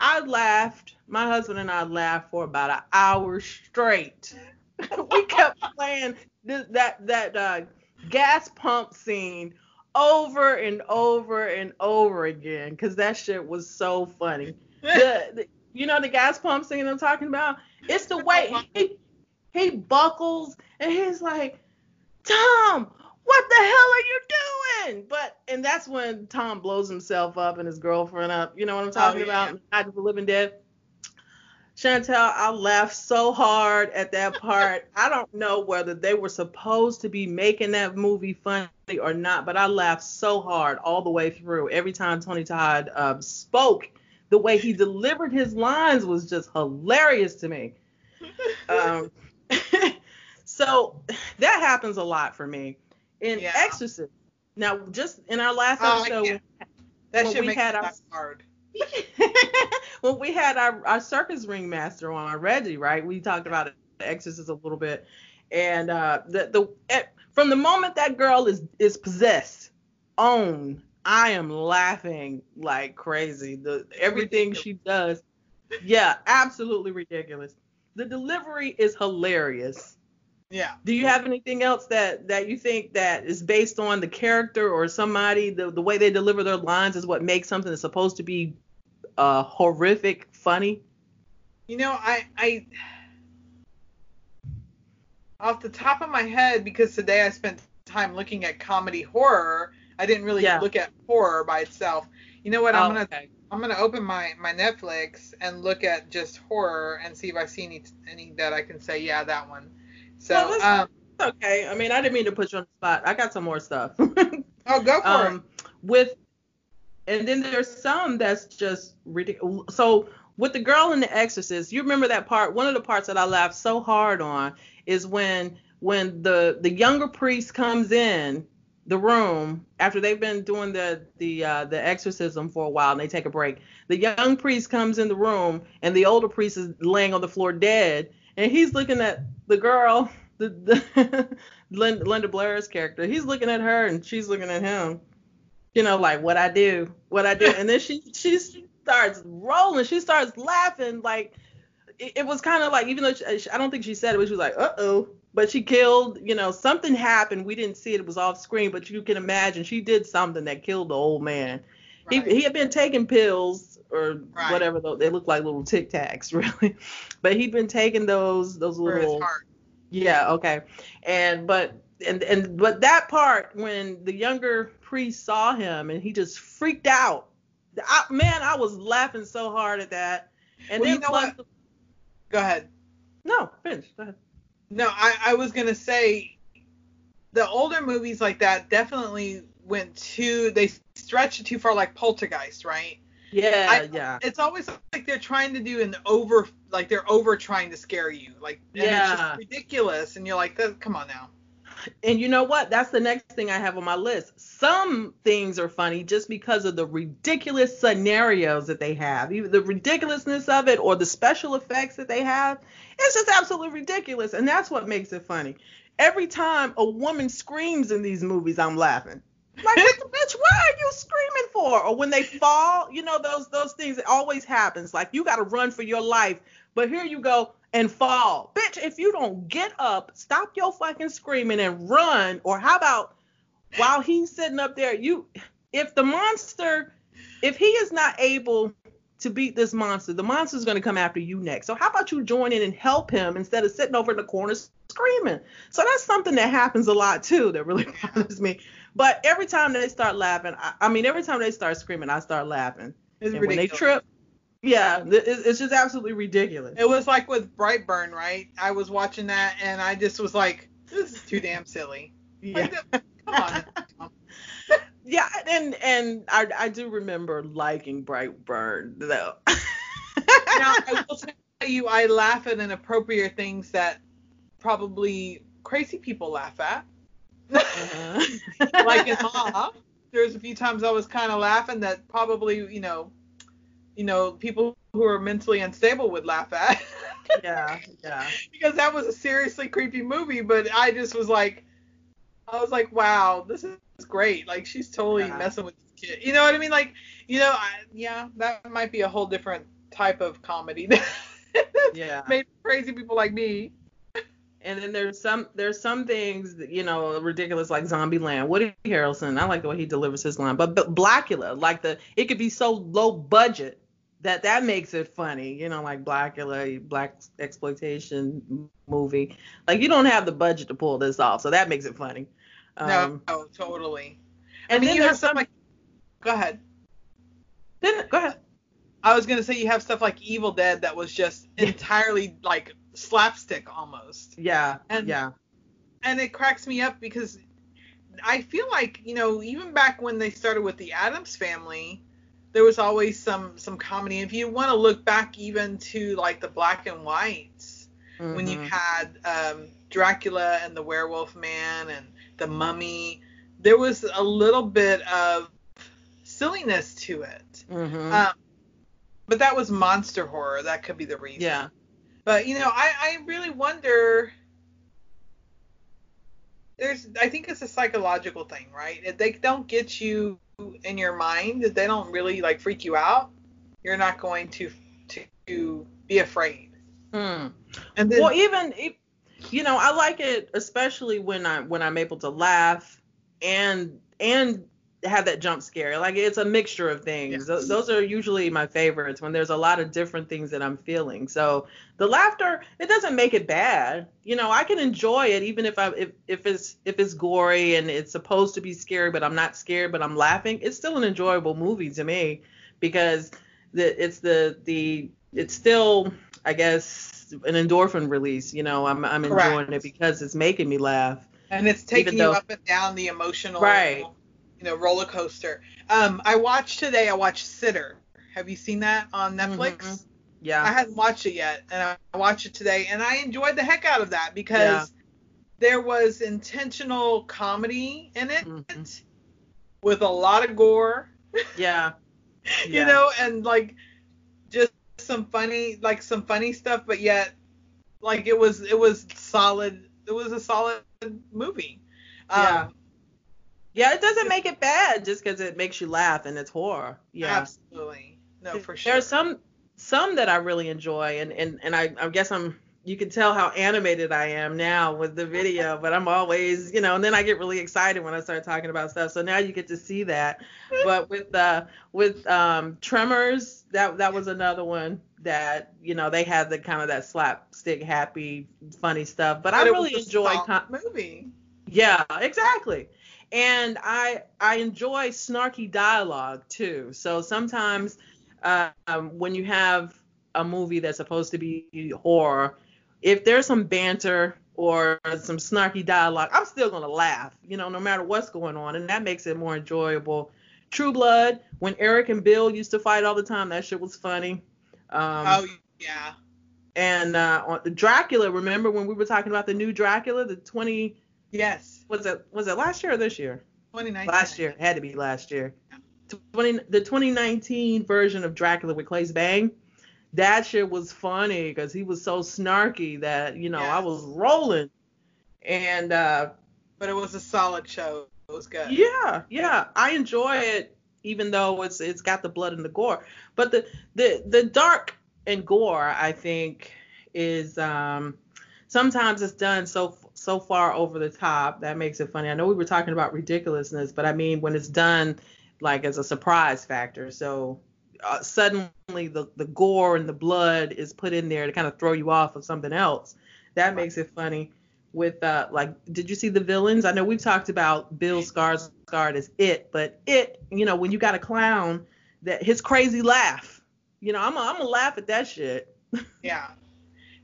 I laughed. My husband and I laughed for about an hour straight. we kept playing this, that that uh, gas pump scene over and over and over again because that shit was so funny. The, the- you know the gas pump scene I'm talking about? It's the way he he buckles and he's like, Tom, what the hell are you doing? But and that's when Tom blows himself up and his girlfriend up. You know what I'm talking yeah. about? Night of the Living Dead. Chantel, I laughed so hard at that part. I don't know whether they were supposed to be making that movie funny or not, but I laughed so hard all the way through. Every time Tony Todd uh, spoke, the way he delivered his lines was just hilarious to me. Um, so that happens a lot for me. In Yeah. Exorcist, now just in our last Oh, episode, can't. That when should we make had our- hard. when we had our, our circus ringmaster on Reggie, right? We talked about the Exorcist a little bit, and uh, the the eh, from the moment that girl is is possessed, own, I am laughing like crazy. The everything she does, yeah, absolutely ridiculous. The delivery is hilarious. Yeah. Do you have anything else that that you think that is based on the character or somebody the the way they deliver their lines is what makes something that's supposed to be uh horrific funny? You know, I I off the top of my head because today I spent time looking at comedy horror. I didn't really Yeah. look at horror by itself. You know what? I'm Oh, gonna okay. I'm gonna open my my Netflix and look at just horror and see if I see any any that I can say yeah that one. So Well, um okay. I mean, I didn't mean to put you on the spot. I got some more stuff. oh go for it. um with and then there's some that's just ridiculous. So with the girl in the Exorcist, you remember that part? One of the parts that I laughed so hard on is when when the the younger priest comes in the room after they've been doing the the uh, the exorcism for a while and they take a break. The young priest comes in the room and the older priest is laying on the floor dead and he's looking at the girl, the, the Linda, Linda Blair's character. He's looking at her and she's looking at him. You know, like what I do, what I do, and then she she starts rolling. She starts laughing like it, it was kind of like even though she, I don't think she said it, but she was like, uh oh. But she killed, you know, something happened. We didn't see it. It was off screen, but you can imagine she did something that killed the old man. Right. He he had been taking pills or Right. whatever. Though they look like little Tic Tacs, really. But he'd been taking those those for little yeah, okay. And but and and but that part when the younger priest saw him and he just freaked out. I, man, I was laughing so hard at that. And Well, then you know plus what? the- Go ahead. no, finish. Go ahead. No, I, I was gonna say the older movies like that definitely went too they stretched it too far like Poltergeist, right? Yeah, I- yeah. It's always like they're trying to do an over like they're over trying to scare you. Like and it's Yeah. just ridiculous and you're like, come on now. And you know what? That's the next thing I have on my list. Some things are funny just because of the ridiculous scenarios that they have, either the ridiculousness of it or the special effects that they have. It's just absolutely ridiculous, and that's what makes it funny. Every time a woman screams in these movies, I'm laughing. Like, what the bitch? What are you screaming for? Or when they fall, you know those those things. It always happens. Like you got to run for your life, but here you go and fall, bitch. If you don't get up, stop your fucking screaming and run. Or how about while he's sitting up there, you, if the monster, if he is not able to beat this monster, the monster's to come after you next. So how about you join in and help him instead of sitting over in the corner screaming? So that's something that happens a lot too that really bothers me. But every time they start laughing, I, I mean, every time they start screaming, I start laughing. It's and when they ridiculous. trip, Yeah, it's just absolutely ridiculous. It was like with Brightburn, right? I was watching that and I just was like, this is too damn silly. Yeah. Like, come on. yeah, and and I I do remember liking Brightburn though. now I will tell you, I laugh at inappropriate things that probably crazy people laugh at. Uh-huh. like in Ma, there's a few times I was kind of laughing that probably you know, you know, people who are mentally unstable would laugh at. yeah, yeah. Because that was a seriously creepy movie, but I just was like, I was like, wow, this is great. Like she's totally yeah. messing with this kid. You know what I mean? Like, you know, I, yeah, that might be a whole different type of comedy. yeah. Made crazy people like me. And then there's some there's some things that, you know ridiculous like Zombieland. Woody Harrelson, I like the way he delivers his line. But, but Blackula, like the it could be so low budget that that makes it funny. You know, like Blackula, black exploitation movie. Like you don't have the budget to pull this off, so that makes it funny. Um, no, totally. And I mean, then you have some, like. Go ahead. Then go ahead. I was gonna say you have stuff like Evil Dead that was just entirely like slapstick almost. Yeah. And yeah. And it cracks me up because I feel like you know even back when they started with the Addams Family, there was always some some comedy. If you want to look back even to like the black and whites, mm-hmm. when you mm-hmm. had um, Dracula and the Werewolf Man and the Mummy, there was a little bit of silliness to it. Mm-hmm. Um, but that was monster horror. That could be the reason. Yeah. But you know, I, I really wonder. There's, I think it's a psychological thing, right? If they don't get you in your mind, if they don't really like freak you out, you're not going to to be afraid. Hmm. And then, well, even if, you know, I like it especially when I when I'm able to laugh and and have that jump scare. Like it's a mixture of things. Those are usually my favorites when there's a lot of different things that I'm feeling. So the laughter, it doesn't make it bad. You know, I can enjoy it even if I if if it's if it's gory and it's supposed to be scary, but I'm not scared, but I'm laughing. It's still an enjoyable movie to me because the it's the the it's still I guess an endorphin release. You know, I'm I'm enjoying it because it's making me laugh. And it's taking though, you up and down the emotional right you know, roller coaster. Um, I watched today. I watched Sitter. Have you seen that on Netflix? Mm-hmm. Yeah. I hadn't watched it yet, and I watched it today, and I enjoyed the heck out of that because yeah. there was intentional comedy in it mm-hmm. with a lot of gore. Yeah. you know, and like just some funny, like some funny stuff, but yet like it was it was solid. It was a solid movie. Yeah. Um, yeah, it doesn't make it bad just because it makes you laugh and it's horror. Yeah, absolutely. No, for sure. There's some some that I really enjoy, and and and I, I guess I'm you can tell how animated I am now with the video, but I'm always, you know, and then I get really excited when I start talking about stuff. So now you get to see that. But with uh with um Tremors, that that was another one that, you know, they had the kind of that slapstick happy funny stuff. But, but I really enjoy com- movie. Yeah, exactly and I I enjoy snarky dialogue too. So sometimes um, when you have a movie that's supposed to be horror, if there's some banter or some snarky dialogue, I'm still gonna laugh, you know, no matter what's going on, and that makes it more enjoyable. True Blood, when Eric and Bill used to fight all the time, that shit was funny. Um, oh yeah. And uh, on Dracula, remember when we were talking about the new Dracula, the 20 Yes. Was it was it last year or this year? 2019. Last year. It had to be last year. 20, the 2019 version of Dracula with Claes Bang. That shit was funny because he was so snarky that you know yes. I was rolling, and uh, but it was a solid show. It was good. Yeah, yeah, I enjoy it even though it's it's got the blood and the gore. But the the the dark and gore I think is um sometimes it's done so so far over the top that makes it funny. I know we were talking about ridiculousness, but I mean when it's done like as a surprise factor. So uh, suddenly the the gore and the blood is put in there to kind of throw you off of something else. That makes it funny. With uh like, did you see the villains? I know we've talked about Bill Skarsgård as it, but it, you know, when you got a clown that his crazy laugh You know, I'm I'm gonna laugh at that shit. Yeah.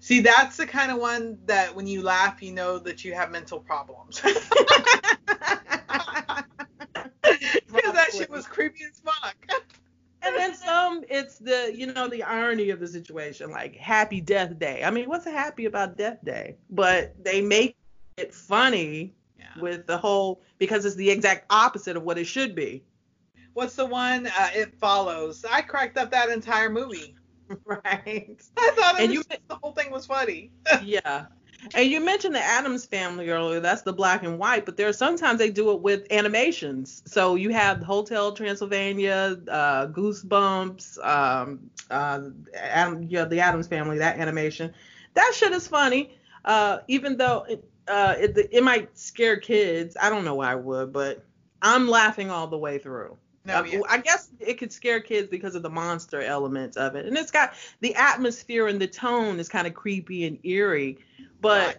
See, that's the kind of one that when you laugh, you know that you have mental problems. Because that shit was creepy as fuck. And then some, it's the you know the irony of the situation, like Happy Death Day. I mean, what's happy about Death Day? But they make it funny Yeah. with the whole because it's the exact opposite of what it should be. What's the one? Uh, it follows. I cracked up that entire movie. Right. I thought it And was you- the whole thing was funny. yeah. And you mentioned the Addams family earlier. That's the black and white, but there are sometimes they do it with animations. So you have Hotel Transylvania, uh, Goosebumps, um, uh, Adam, yeah, the Addams family, that animation. That shit is funny. Uh, even though it, uh, it, it might scare kids. I don't know why I would, but I'm laughing all the way through. No, yeah. I guess it could scare kids because of the monster element of it, and it's got the atmosphere and the tone is kind of creepy and eerie, but Right.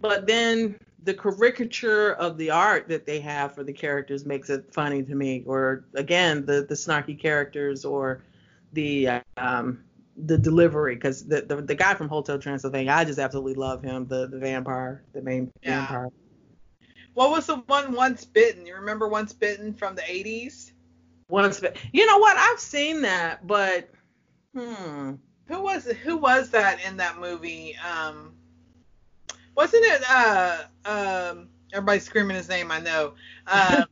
but then the caricature of the art that they have for the characters makes it funny to me. Or again, the the snarky characters or the um the delivery because the, the the guy from Hotel Transylvania, I just absolutely love him. The the vampire, the main Yeah. vampire. What was the one Once Bitten? You remember Once Bitten from the 80s? But you know what? I've seen that, but hmm. Who was who was that in that movie? Um, wasn't it uh um everybody's screaming his name? I know. Um,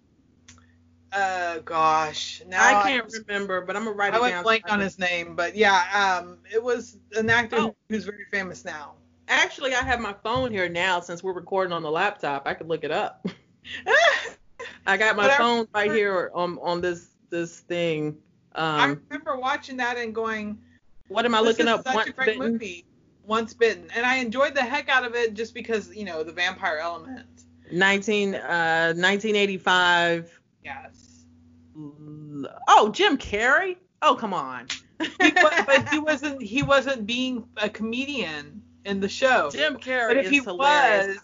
uh, gosh, now I can't remember, but I'm gonna write I it went down. blank on his name, but yeah, um, it was an actor Oh. who's very famous now. Actually, I have my phone here now since we're recording on the laptop. I could look it up. I got my But phone right here on on this this thing. I Um, remember watching that and going, what am I "This looking is up? such Once a great Bitten? movie." Once Bitten, and I enjoyed the heck out of it just because you know the vampire element. 19 uh 1985. Yes. Oh, Jim Carrey. Oh, come on. He but he wasn't he wasn't being a comedian in the show. Jim Carrey but if is he hilarious. was,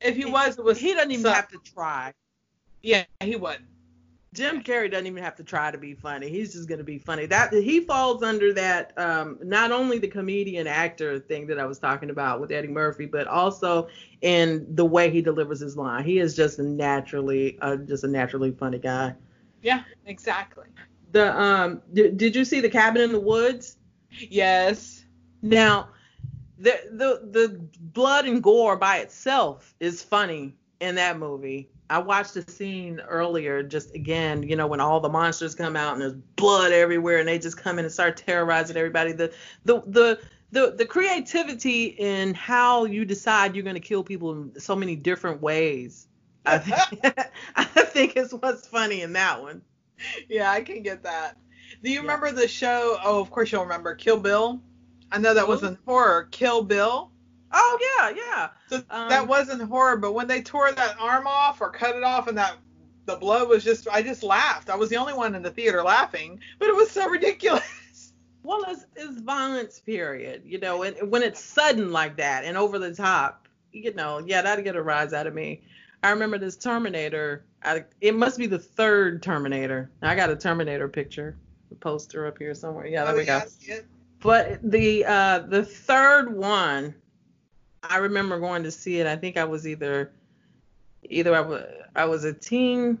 if he was, it was he doesn't even suck. have to try. Yeah, he would. Jim Carrey doesn't even have to try to be funny. He's just gonna be funny. That he falls under that um, not only the comedian actor thing that I was talking about with Eddie Murphy, but also in the way he delivers his line. He is just naturally uh, just a naturally funny guy. Yeah, exactly. The um did, did you see the cabin in the woods? Yes. Now the the the blood and gore by itself is funny in that movie. I watched a scene earlier, just again, you know, when all the monsters come out and there's blood everywhere and they just come in and start terrorizing everybody. The the the the, the creativity in how you decide you're going to kill people in so many different ways. I think, I think is what's funny in that one. Yeah, I can get that. Do you Yeah. remember the show? Oh, of course you'll remember Kill Bill. I know that wasn't mm-hmm. horror. Kill Bill. Oh yeah, yeah. So Um, that wasn't horror, but when they tore that arm off or cut it off and that the blood was just I just laughed. I was the only one in the theater laughing, but it was so ridiculous. Well, it's, it's violence, period. You know, and when it's sudden like that and over the top, you know, yeah, that'd get a rise out of me. I remember this Terminator. I, it must be the third Terminator. I got a Terminator picture, the poster up here somewhere. Yeah, there Oh, we go. yeah, it. But the uh, the third one, I remember going to see it. I think I was either either I was I was a teen,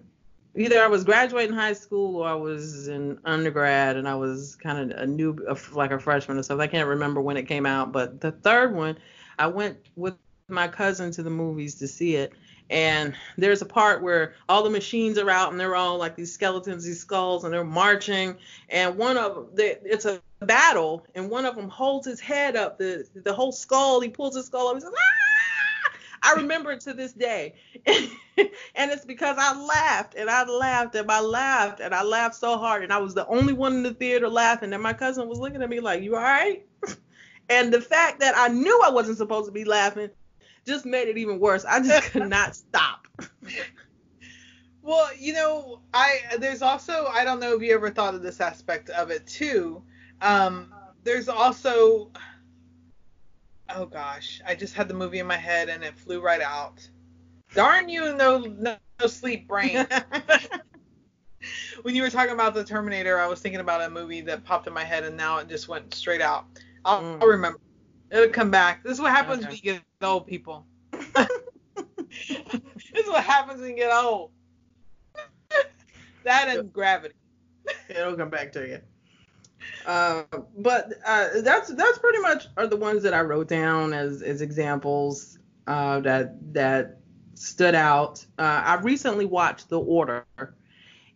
either I was graduating high school or I was in undergrad, and I was kind of a new like a freshman or something. I can't remember when it came out, but the third one, I went with my cousin to the movies to see it. And there's a part where all the machines are out and they're all like these skeletons, these skulls, and they're marching. And one of them, they, it's a battle, and one of them holds his head up, the the whole skull. He pulls his skull up. He says, "Ah!" I remember it to this day, and it's because I laughed and I laughed and I laughed and I laughed so hard, and I was the only one in the theater laughing, and my cousin was looking at me like, "You all right?" And the fact that I knew I wasn't supposed to be laughing just made it even worse. I just could not stop. Well, you know, I there's also I don't know if you ever thought of this aspect of it too. Um, there's also oh gosh, I just had the movie in my head and it flew right out. Darn you, no no, no sleep brain. when you were talking about the Terminator, I was thinking about a movie that popped in my head, and now it just went straight out. I'll, Mm. I'll remember. It'll come back. This is what happens Okay. when you get old, people. this is what happens when you get old. that and gravity. It'll come back to you. Uh, but uh, that's that's pretty much are the ones that I wrote down as as examples uh, that that stood out. Uh, I recently watched The Order,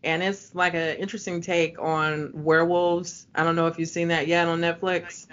and it's like an interesting take on werewolves. I don't know if you've seen that yet on Netflix.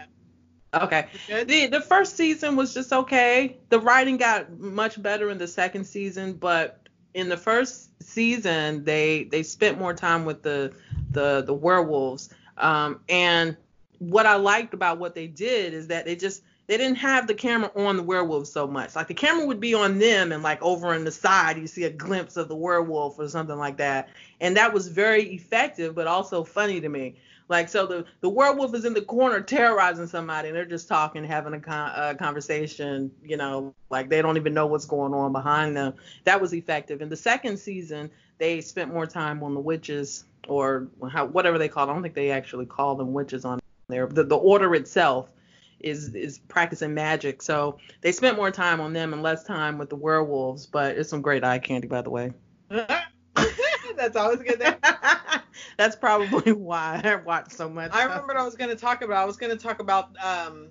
Okay. The the first season was just okay. The writing got much better in the second season, but in the first season they they spent more time with the the the werewolves. Um, and what I liked about what they did is that they just they didn't have the camera on the werewolf so much. Like the camera would be on them and like over on the side you see a glimpse of the werewolf or something like that. And that was very effective but also funny to me. Like so the the werewolf is in the corner terrorizing somebody and they're just talking having a, con- a conversation, you know, like they don't even know what's going on behind them. That was effective. In the second season, they spent more time on the witches or how, whatever they call it. I don't think they actually call them witches on there. The the order itself is is practicing magic. So they spent more time on them and less time with the werewolves, but it's some great eye candy by the way. That's always good. That's probably why I watch so much. I remember what I was going to talk about. I was going to talk about um.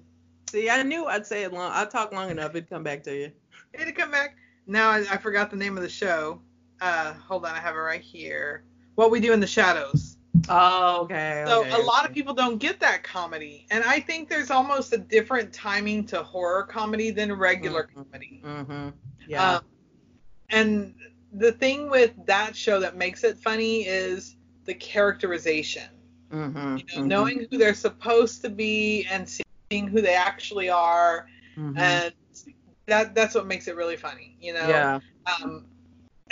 See, I knew I'd say it long. I'd talk long enough, it'd come back to you. It'd come back? Now I, I forgot the name of the show. Uh, hold on, I have it right here. What we do in the shadows. Oh, okay. So okay, a lot of people don't get that comedy, and I think there's almost a different timing to horror comedy than regular Mhm. comedy. Mm-hmm. Yeah. Um, and the thing with that show that makes it funny is the characterization. mm-hmm. You know, knowing who they're supposed to be and seeing who they actually are, Mhm. and that that's what makes it really funny. You know. Yeah. um,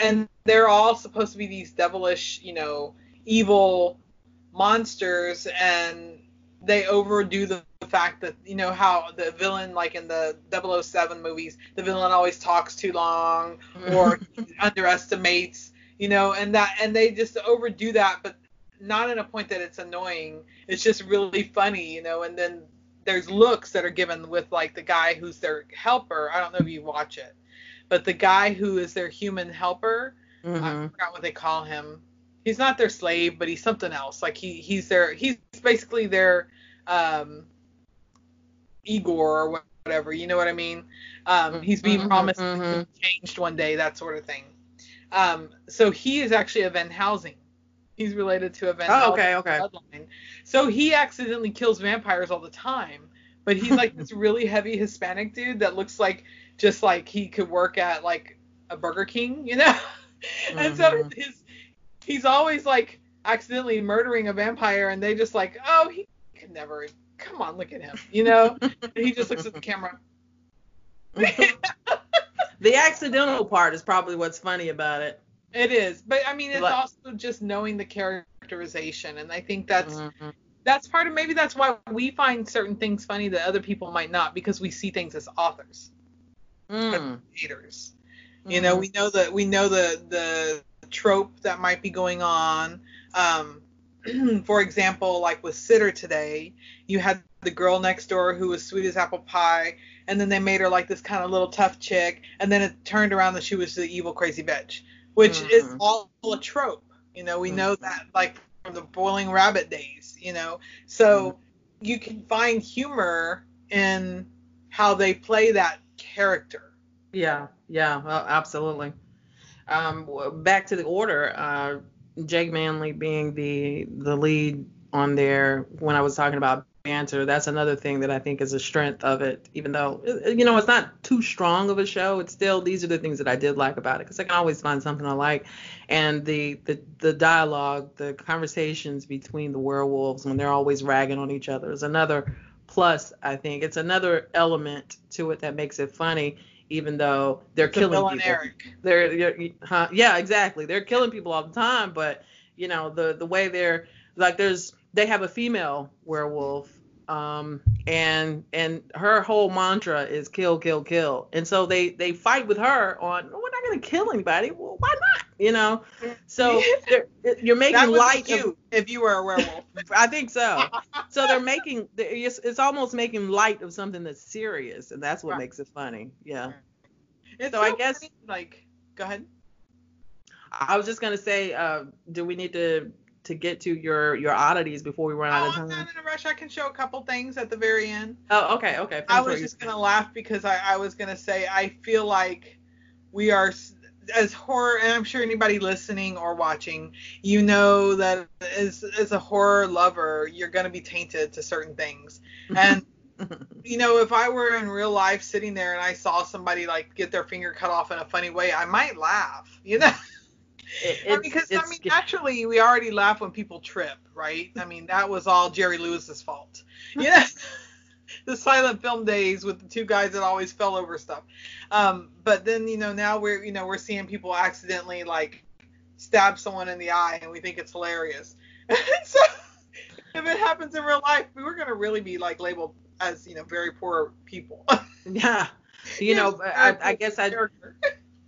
and they're all supposed to be these devilish, you know, evil monsters, and they overdo the fact that you know how the villain, like in the 007 movies, the villain always talks too long mm-hmm. or underestimates, you know, and that and they just overdo that, but not in a point that it's annoying. It's just really funny, you know, and then there's looks that are given with like the guy who's their helper. I don't know if you watch it, but the guy who is their human helper, I Mhm. forgot what they call him. He's not their slave, but he's something else. Like he he's their he's basically their um Igor or whatever. You know what I mean? Um, he's being Mhm, promised mhm. to be changed one day, that sort of thing. Um, so he is actually a Van Helsing. He's related to a Van Oh, Helsing okay, okay. bloodline. So he accidentally kills vampires all the time. But he's like this really heavy Hispanic dude that looks like just like he could work at like a Burger King, you know? and so Mhm. his he's always like accidentally murdering a vampire and they just like, oh, he could never come on, look at him, you know? and he just looks at the camera. the accidental part is probably what's funny about it. It is, but I mean, it's Like- also just knowing the characterization, and I think that's Mhm. that's part of maybe that's why we find certain things funny that other people might not because we see things as authors, Mm. creators. You know, we know the we know the the trope that might be going on. Um, for example, like with Sitter today, you had the girl next door who was sweet as apple pie, and then they made her like this kind of little tough chick, and then it turned around that she was the evil crazy bitch, which is Mhm. all a trope. You know, we know Mhm. that like from the Boiling Rabbit days. You know, so you can find humor in how they play that character. Yeah, yeah, well, absolutely. Um, back to the order. Uh, Jake Manley being the the lead on there. When I was talking about banter, that's another thing that I think is a strength of it. Even though you know it's not too strong of a show, it's still these are the things that I did like about it because I can always find something I like. And the the the dialogue, the conversations between the werewolves when they're always ragging on each other is another plus. I think it's another element to it that makes it funny even though they're The killing people. They're, they're huh, yeah, exactly. They're killing people all the time, but you know the the way they're like there's they have a female werewolf um and and her whole mantra is kill kill kill and so they they fight with her on we're not going to kill anybody well why not you know. So you're making light be of if you were a werewolf. I think so. So they're making it's, it's almost making light of something that's serious, and that's what Right. makes it funny. Yeah. It's So I guess- funny, like go ahead. I was just gonna say, uh, do we need to to get to your your oddities before we run out Oh, of I'm time? not in a rush. I can show a couple things at the very end. Oh, okay, okay. I was just gonna laugh because I, I was gonna say I feel like we are as horror, and I'm sure anybody listening or watching, you know that as as a horror lover, you're gonna be tainted to certain things. And you know, if I were in real life sitting there and I saw somebody like get their finger cut off in a funny way, I might laugh. You know. It- it's- because I mean, naturally, we already laugh when people trip, right? I mean, that was all Jerry Lewis's fault. Yeah. the silent film days with the two guys that always fell over stuff. Um, but then, you know, now we're, you know, we're seeing people accidentally like stab someone in the eye, and we think it's hilarious. so, if it happens in real life, we were gonna really be like labeled as, you know, very poor people. yeah. You know, I, I guess I.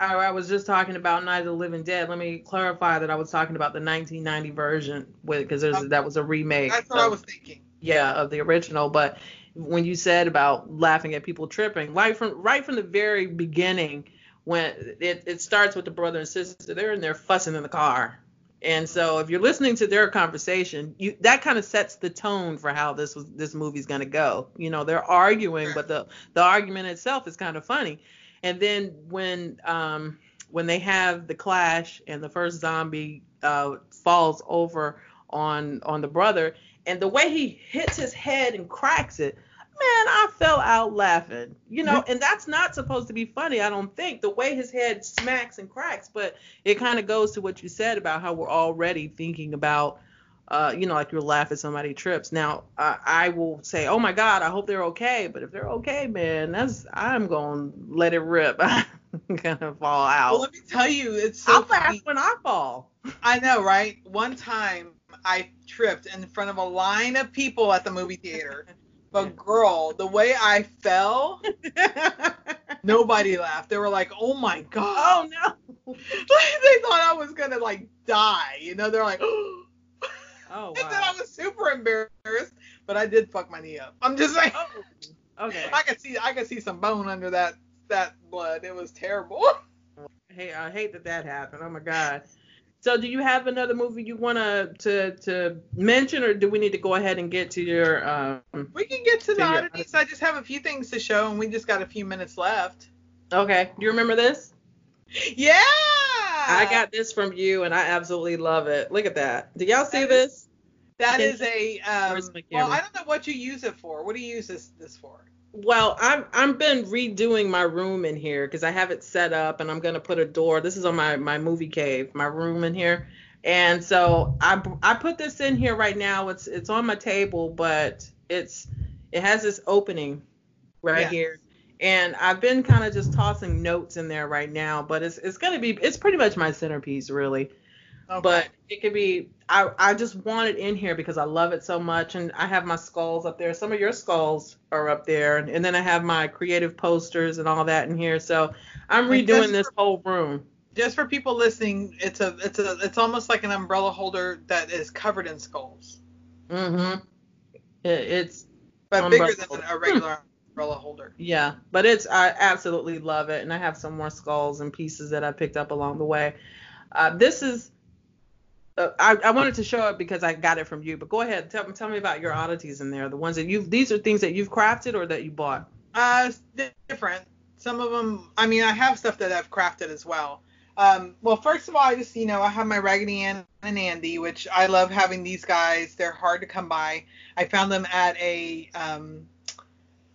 I was just talking about Night of the Living Dead. Let me clarify that I was talking about the 1990 version with because that was a remake. That's what I was thinking. yeah of the original but when you said about laughing at people tripping right from right from the very beginning when it, it starts with the brother and sister they're in there fussing in the car. And so if you're listening to their conversation you that kind of sets the tone for how this was this movie's to go. You know they're arguing but the the argument itself is kind of funny. And then when um when they have the clash and the first zombie uh falls over on on the brother and the way he hits his head and cracks it man i fell out laughing you know and that's not supposed to be funny i don't think the way his head smacks and cracks but it kind of goes to what you said about how we're already thinking about uh, you know, like you'll laugh at somebody trips. Now, uh, I will say, "Oh my God, I hope they're okay." But if they're okay, man, that's I'm gonna let it rip. I'm gonna fall out. Well, let me tell you, it's so I'll laugh when I fall. I know, right? One time I tripped in front of a line of people at the movie theater. But girl, the way I fell, nobody laughed. They were like, "Oh my god!" oh no. Like, they thought I was gonna like die. You know, they're like, "Oh." Oh And then. I was super embarrassed, but I did fuck my knee up. I'm just saying. Oh, okay. I could see, I could see some bone under that that blood. It was terrible. Hey, I hate that that happened. Oh my God. So, do you have another movie you wanna to to mention, or do we need to go ahead and get to your um? We can get to the Yeah. oddities. I just have a few things to show, and we just got a few minutes left. Okay. Do you remember this? Yeah. I got this from you, and I absolutely love it. Look at that. Do y'all see That this? That is a um, well. I don't know what you use it for. What do you use this this for? Well, I've I've been redoing my room in here because I have it set up, and I'm gonna put a door. This is on my my movie cave, my room in here, and so I I put this in here right now. It's it's on my table, but it's it has this opening right here, and I've been kind of just tossing notes in there right now. But it's it's gonna be it's pretty much my centerpiece really. Okay. But it could be I I just want it in here because I love it so much and I have my skulls up there. Some of your skulls are up there and, and then I have my creative posters and all that in here. So I'm redoing this for- whole room. just for people listening, it's a it's a it's almost like an umbrella holder that is covered in skulls, Mm-hmm. It, it's but Umbrella bigger than a regular umbrella holder. yeah, but it's I absolutely love it and I have some more skulls and pieces that I picked up along the way. Uh, this is uh, I, I wanted to show it because I got it from you, but go ahead. Tell, tell me about your oddities in there. The ones that you've, these are things that you've crafted or that you bought. Uh, different. Some of them, I mean, I have stuff that I've crafted as well. Um, well, first of all, I just, you know, I have my Raggedy Ann and Andy, which I love having these guys. They're hard to come by. I found them at a, um,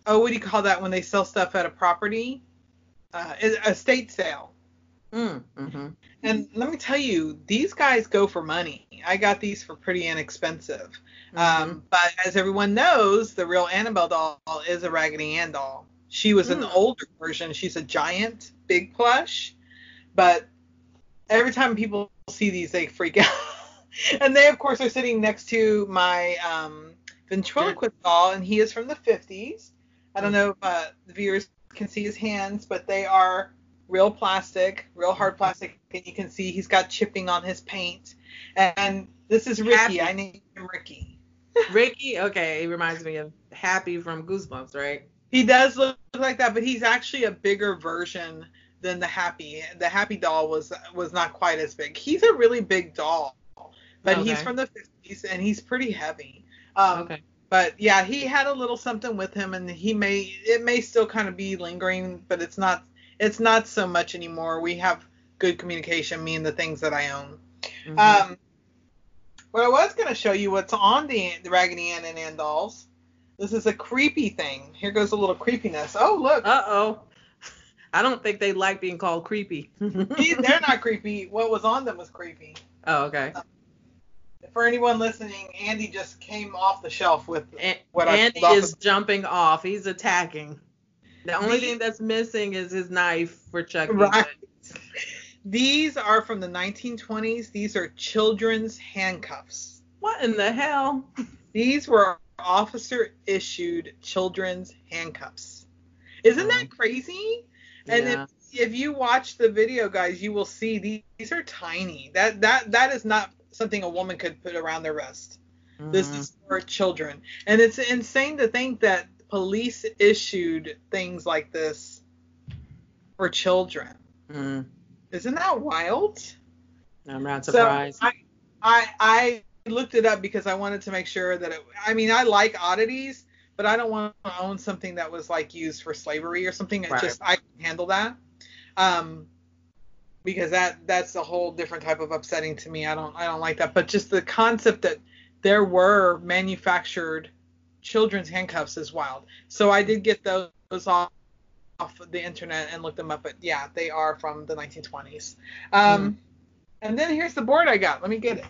oh, what do you call that when they sell stuff at a property? Uh, estate sale. Mm, hmm And let me tell you, these guys go for money. I got these for pretty inexpensive. Mm-hmm. Um, but as everyone knows, the real Annabelle doll is a Raggedy Ann doll. She was an Mm. older version. She's a giant, big plush. But every time people see these, they freak out. and they, of course, are sitting next to my um, ventriloquist doll, and he is from the 50s. I don't know if uh, the viewers can see his hands, but they are real plastic, real hard plastic, and you can see he's got chipping on his paint. And this is Ricky. Happy. I named him Ricky. Ricky, okay, he reminds me of Happy from Goosebumps, right? He does look like that, but he's actually a bigger version than the Happy. The Happy doll was was not quite as big. He's a really big doll, but he's from the 50s and he's pretty heavy. Um, Okay. But yeah, he had a little something with him, and he may it may still kind of be lingering, but it's not it's not so much anymore. We have good communication, me and the things that I own. Mhm. Um, but I was going to show you what's on the, the Raggedy Ann and Ann dolls. This is a creepy thing. Here goes a little creepiness. Oh, look. Uh oh. I don't think they like being called creepy. They're not creepy. What was on them was creepy. oh, okay. For anyone listening, Andy just came off the shelf with A- what I Andy pulled off is jumping off. He's attacking. The only thing that's missing is his knife for Chucky. Right. These are from the 1920s. These are children's handcuffs. What in the hell? These were officer issued children's handcuffs. Isn't that crazy? And Yeah. if, if you watch the video, guys, you will see these, these are tiny. That that that is not something a woman could put around their wrist. This Mhm. is for children, and it's insane to think that police issued things like this for children. Mm. Isn't that wild? I'm not surprised. So I, I I looked it up because I wanted to make sure that it. I mean, I like oddities, but I don't want to own something that was like used for slavery or something. It's Right. just I can handle that. Um, because that that's a whole different type of upsetting to me. I don't I don't like that. But just the concept that there were manufactured children's handcuffs is wild. So I did get those off off the internet and looked them up. But yeah, they are from the 1920s. Um, And then here's the board I got. Let me get it.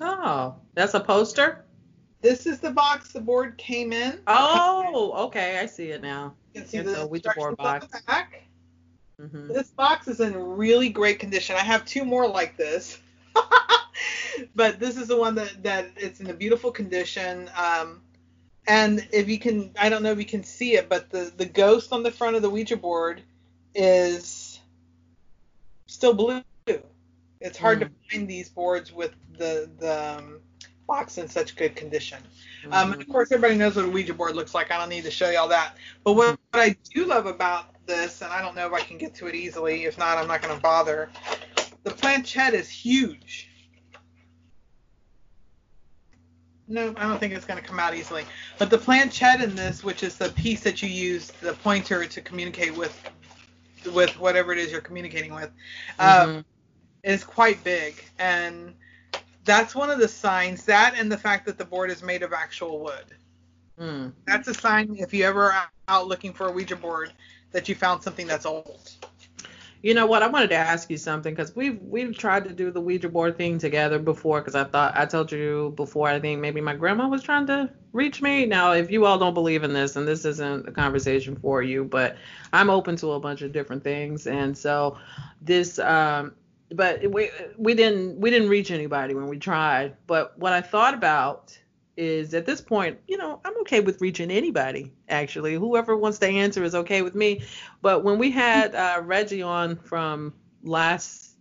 oh, that's a poster? This is the box the board came in. Oh, okay. I see it now. You can see it's the Ouija board on the back. Hmm This box is in really great condition. I have two more like this. but this is the one that, that it's in a beautiful condition. Um, and if you can, I don't know if you can see it, but the, the ghost on the front of the Ouija board is still blue. It's hard to find these boards with the, the um, box in such good condition. Um, and of course, everybody knows what a Ouija board looks like. I don't need to show you all that. But what, what I do love about this, and I don't know if I can get to it easily. If not, I'm not going to bother. The planchette is huge. No, I don't think it's going to come out easily. But the planchette in this, which is the piece that you use, the pointer to communicate with, with whatever it is you're communicating with, um, Mhm. is quite big. And that's one of the signs. That and the fact that the board is made of actual wood. Mm. That's a sign if you ever are out looking for a Ouija board that you found something that's old. You know what? I wanted to ask you something because we've we've tried to do the Ouija board thing together before. Because I thought I told you before. I think maybe my grandma was trying to reach me. Now, if you all don't believe in this, and this isn't a conversation for you, but I'm open to a bunch of different things, and so this. Um, but we we didn't we didn't reach anybody when we tried. But what I thought about is at this point, you know, I'm okay with reaching anybody. Actually, whoever wants to answer is okay with me. But when we had uh, Reggie on from last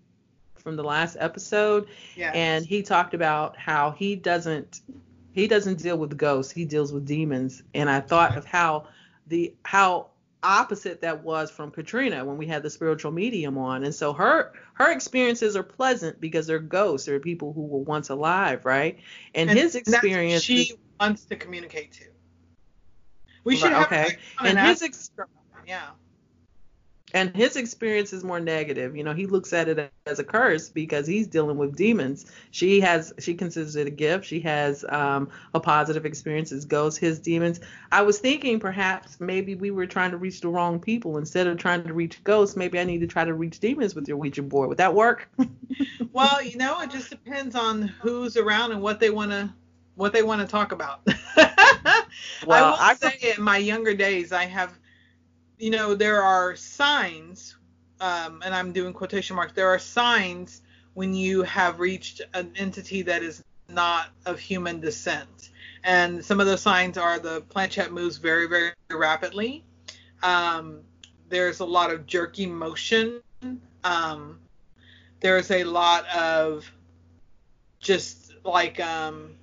from the last episode, Yeah. and he talked about how he doesn't he doesn't deal with ghosts, he deals with demons. And I thought of how the how opposite that was from Katrina when we had the spiritual medium on. And so her her experiences are pleasant because they're ghosts, they're people who were once alive, right? And, his that's what experience she wants to communicate to. We should have okay. and and his ex- yeah. And his experience is more negative. You know, he looks at it as a curse because he's dealing with demons. She has, she considers it a gift. She has um, a positive experience as ghosts, his demons. I was thinking perhaps maybe we were trying to reach the wrong people instead of trying to reach ghosts. Maybe I need to try to reach demons with your Ouija board. Would that work? Well, you know, it just depends on who's around and what they want to what they want to talk about. Well, I will I- say in my younger days, I have, you know, there are signs, um, and I'm doing quotation marks. There are signs when you have reached an entity that is not of human descent. And some of those signs are the planchette moves very, very rapidly. Um, there's a lot of jerky motion. Um, there's a lot of just like um,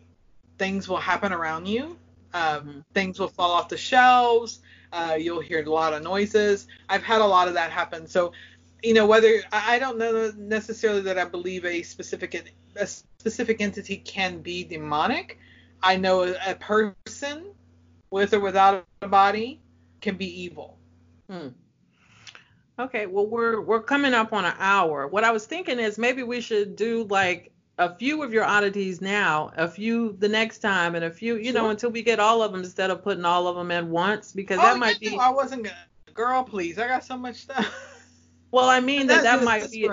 things will happen around you. Uh, mm-hmm. Things will fall off the shelves. Uh, you'll hear a lot of noises. I've had a lot of that happen. So, you know, whether I don't know necessarily that I believe a specific a specific entity can be demonic. I know a person with or without a body can be evil. Hmm. Okay, well we're we're coming up on an hour. What I was thinking is maybe we should do like a few of your oddities now, a few the next time, and a few, you sure. know, until we get all of them instead of putting all of them in once because oh, that might be. I wasn't gonna. Girl, please, I got so much stuff. Well, I mean that that might be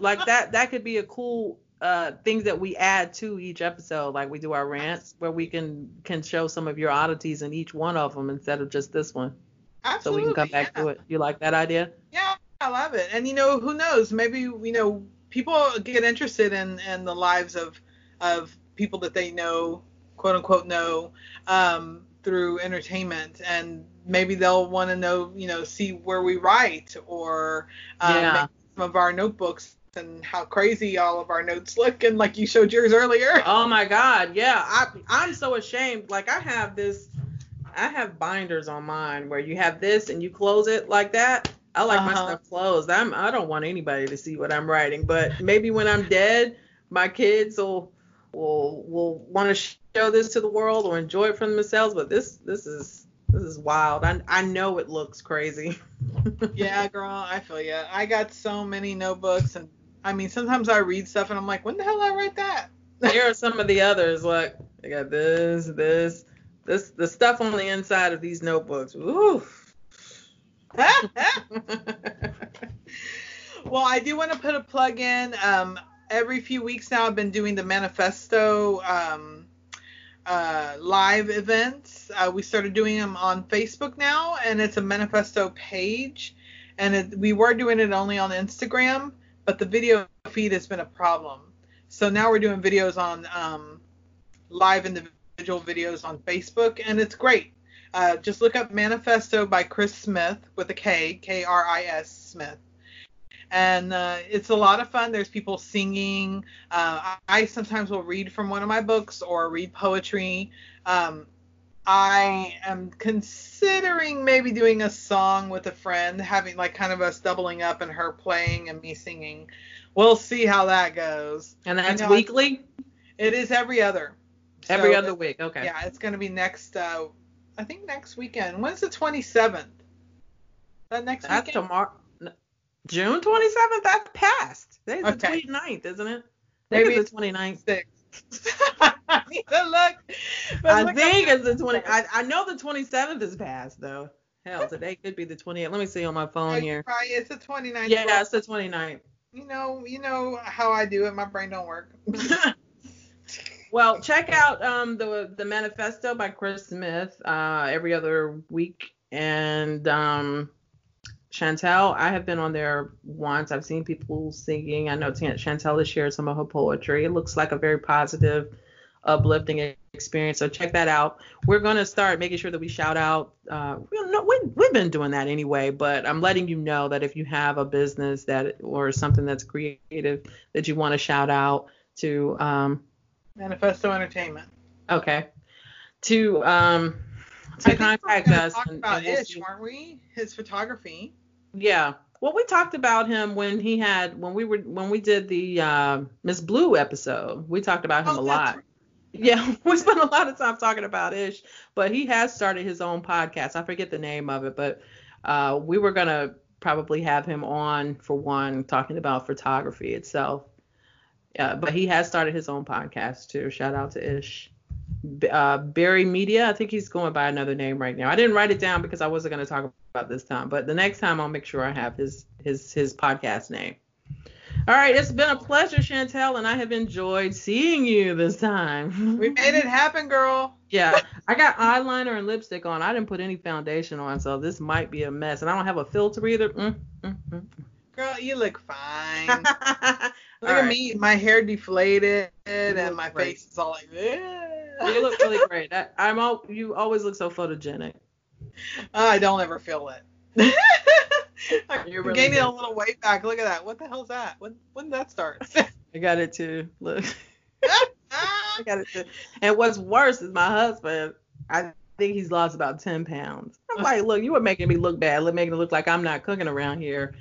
like that. That could be a cool uh things that we add to each episode like we do our rants where we can can show some of your oddities in each one of them instead of just this one Absolutely, so we can come back yeah. to it you like that idea yeah i love it and you know who knows maybe you know people get interested in in the lives of of people that they know, quote unquote know, um, through entertainment, and maybe they'll want to know, you know, see where we write or um, yeah. some of our notebooks and how crazy all of our notes look and like you showed yours earlier. Oh my god, yeah. I I'm so ashamed. Like I have this I have binders on mine where you have this and you close it like that I like uh-huh. my stuff closed. I'm I don't want anybody to see what I'm writing, but maybe when I'm dead, my kids will will will want to show this to the world or enjoy it for themselves. But this this is this is wild. I I know it looks crazy. yeah, girl, I feel you. I got so many notebooks, and I mean sometimes I read stuff and I'm like, when the hell did I write that? Here are some of the others. Like I got this, this, this, the stuff on the inside of these notebooks. Ooh. well, I do want to put a plug in. Um, every few weeks now, I've been doing the manifesto um, uh, live events. Uh, we started doing them on Facebook now, and it's a manifesto page. And it, we were doing it only on Instagram, but the video feed has been a problem. So now we're doing videos on um, live individual videos on Facebook, and it's great. Uh, just look up Manifesto by Kris Smith with a K, K R I S Smith. And uh, it's a lot of fun. There's people singing. Uh, I sometimes will read from one of my books or read poetry. Um, I am considering maybe doing a song with a friend, having like kind of us doubling up and her playing and me singing. We'll see how that goes. And that's weekly? It is every other. Every so other week. Okay. Yeah, it's going to be next uh, I think next weekend. When's the 27th? That next That's weekend? tomorrow. June 27th? That's past. Today's okay. the 29th, isn't it? Maybe it's the 29th. I need to look. I look think it's the 20. I, I know the 27th is past though. Hell, today could be the 28th. Let me see on my phone here. Right, it's the 29th. Yeah, it's the 29th. You know, you know how I do it. My brain don't work. Well, check out um, the the manifesto by Kris Smith uh, every other week, and um, Chantel. I have been on there once. I've seen people singing. I know Chantel has shared some of her poetry. It looks like a very positive, uplifting experience. So check that out. We're gonna start making sure that we shout out. Uh, we, no, we, we've been doing that anyway, but I'm letting you know that if you have a business that or something that's creative that you want to shout out to. Um, Manifesto Entertainment. Okay. To um to contact us. Talk and, about and we'll Ish, weren't we? His photography. Yeah. Well, we talked about him when he had when we were when we did the uh, Miss Blue episode. We talked about him oh, a lot. Right. Yeah, we spent a lot of time talking about Ish, but he has started his own podcast. I forget the name of it, but uh, we were gonna probably have him on for one talking about photography itself. Yeah, but he has started his own podcast too. Shout out to Ish. Uh, Barry Media. I think he's going by another name right now. I didn't write it down because I wasn't going to talk about this time, but the next time I'll make sure I have his his his podcast name. All right, it's been a pleasure, Chantel, and I have enjoyed seeing you this time. We made it happen, girl. yeah, I got eyeliner and lipstick on. I didn't put any foundation on, so this might be a mess. And I don't have a filter either. Mm, mm, mm. Girl, you look fine. Look All at right. me, my hair deflated and my great. face is all like. This. You look really great. I, I'm all, you always look so photogenic. I don't ever feel it. I'm You're really gaining a little weight back. Look at that. What the hell's that? When when did that start? I got it too. Look, I got it too. And what's worse is my husband. I think he's lost about ten pounds. I'm like, look, you were making me look bad, look- making it look like I'm not cooking around here.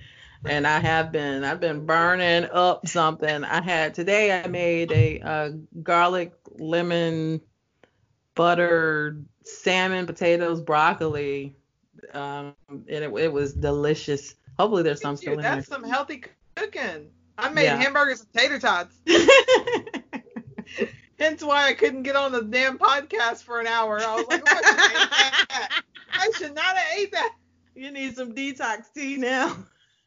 And I have been. I've been burning up something. I had today. I made a, uh garlic lemon butter salmon potatoes broccoli. Um, and it, it was delicious. Hopefully there's some still in that's some healthy cooking. I made Yeah. hamburgers and tater tots. Hence why I couldn't get on the damn podcast for an hour. I was like, "Oh, I, shouldn't have ate that. I should not have ate that. You need some detox tea now.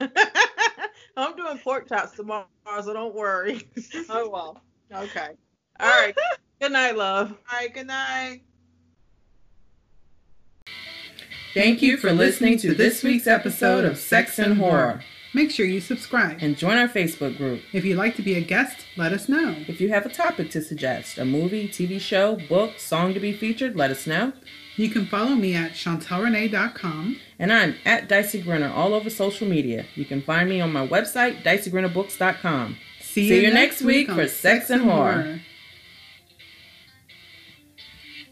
I'm doing pork chops tomorrow, so don't worry. Oh well. Okay. All right. Good night, love. All right. Good night. Thank you for listening to this week's episode of Sex and Horror. Make sure you subscribe. And join our Facebook group. If you'd like to be a guest, let us know. If you have a topic to suggest, a movie, TV show, book, song to be featured, let us know. You can follow me at chantelrenee.com. And I'm at Dicey Grinner all over social media. You can find me on my website, dicey.grinnerbooks.com. See, See you next week on for Sex and Horror.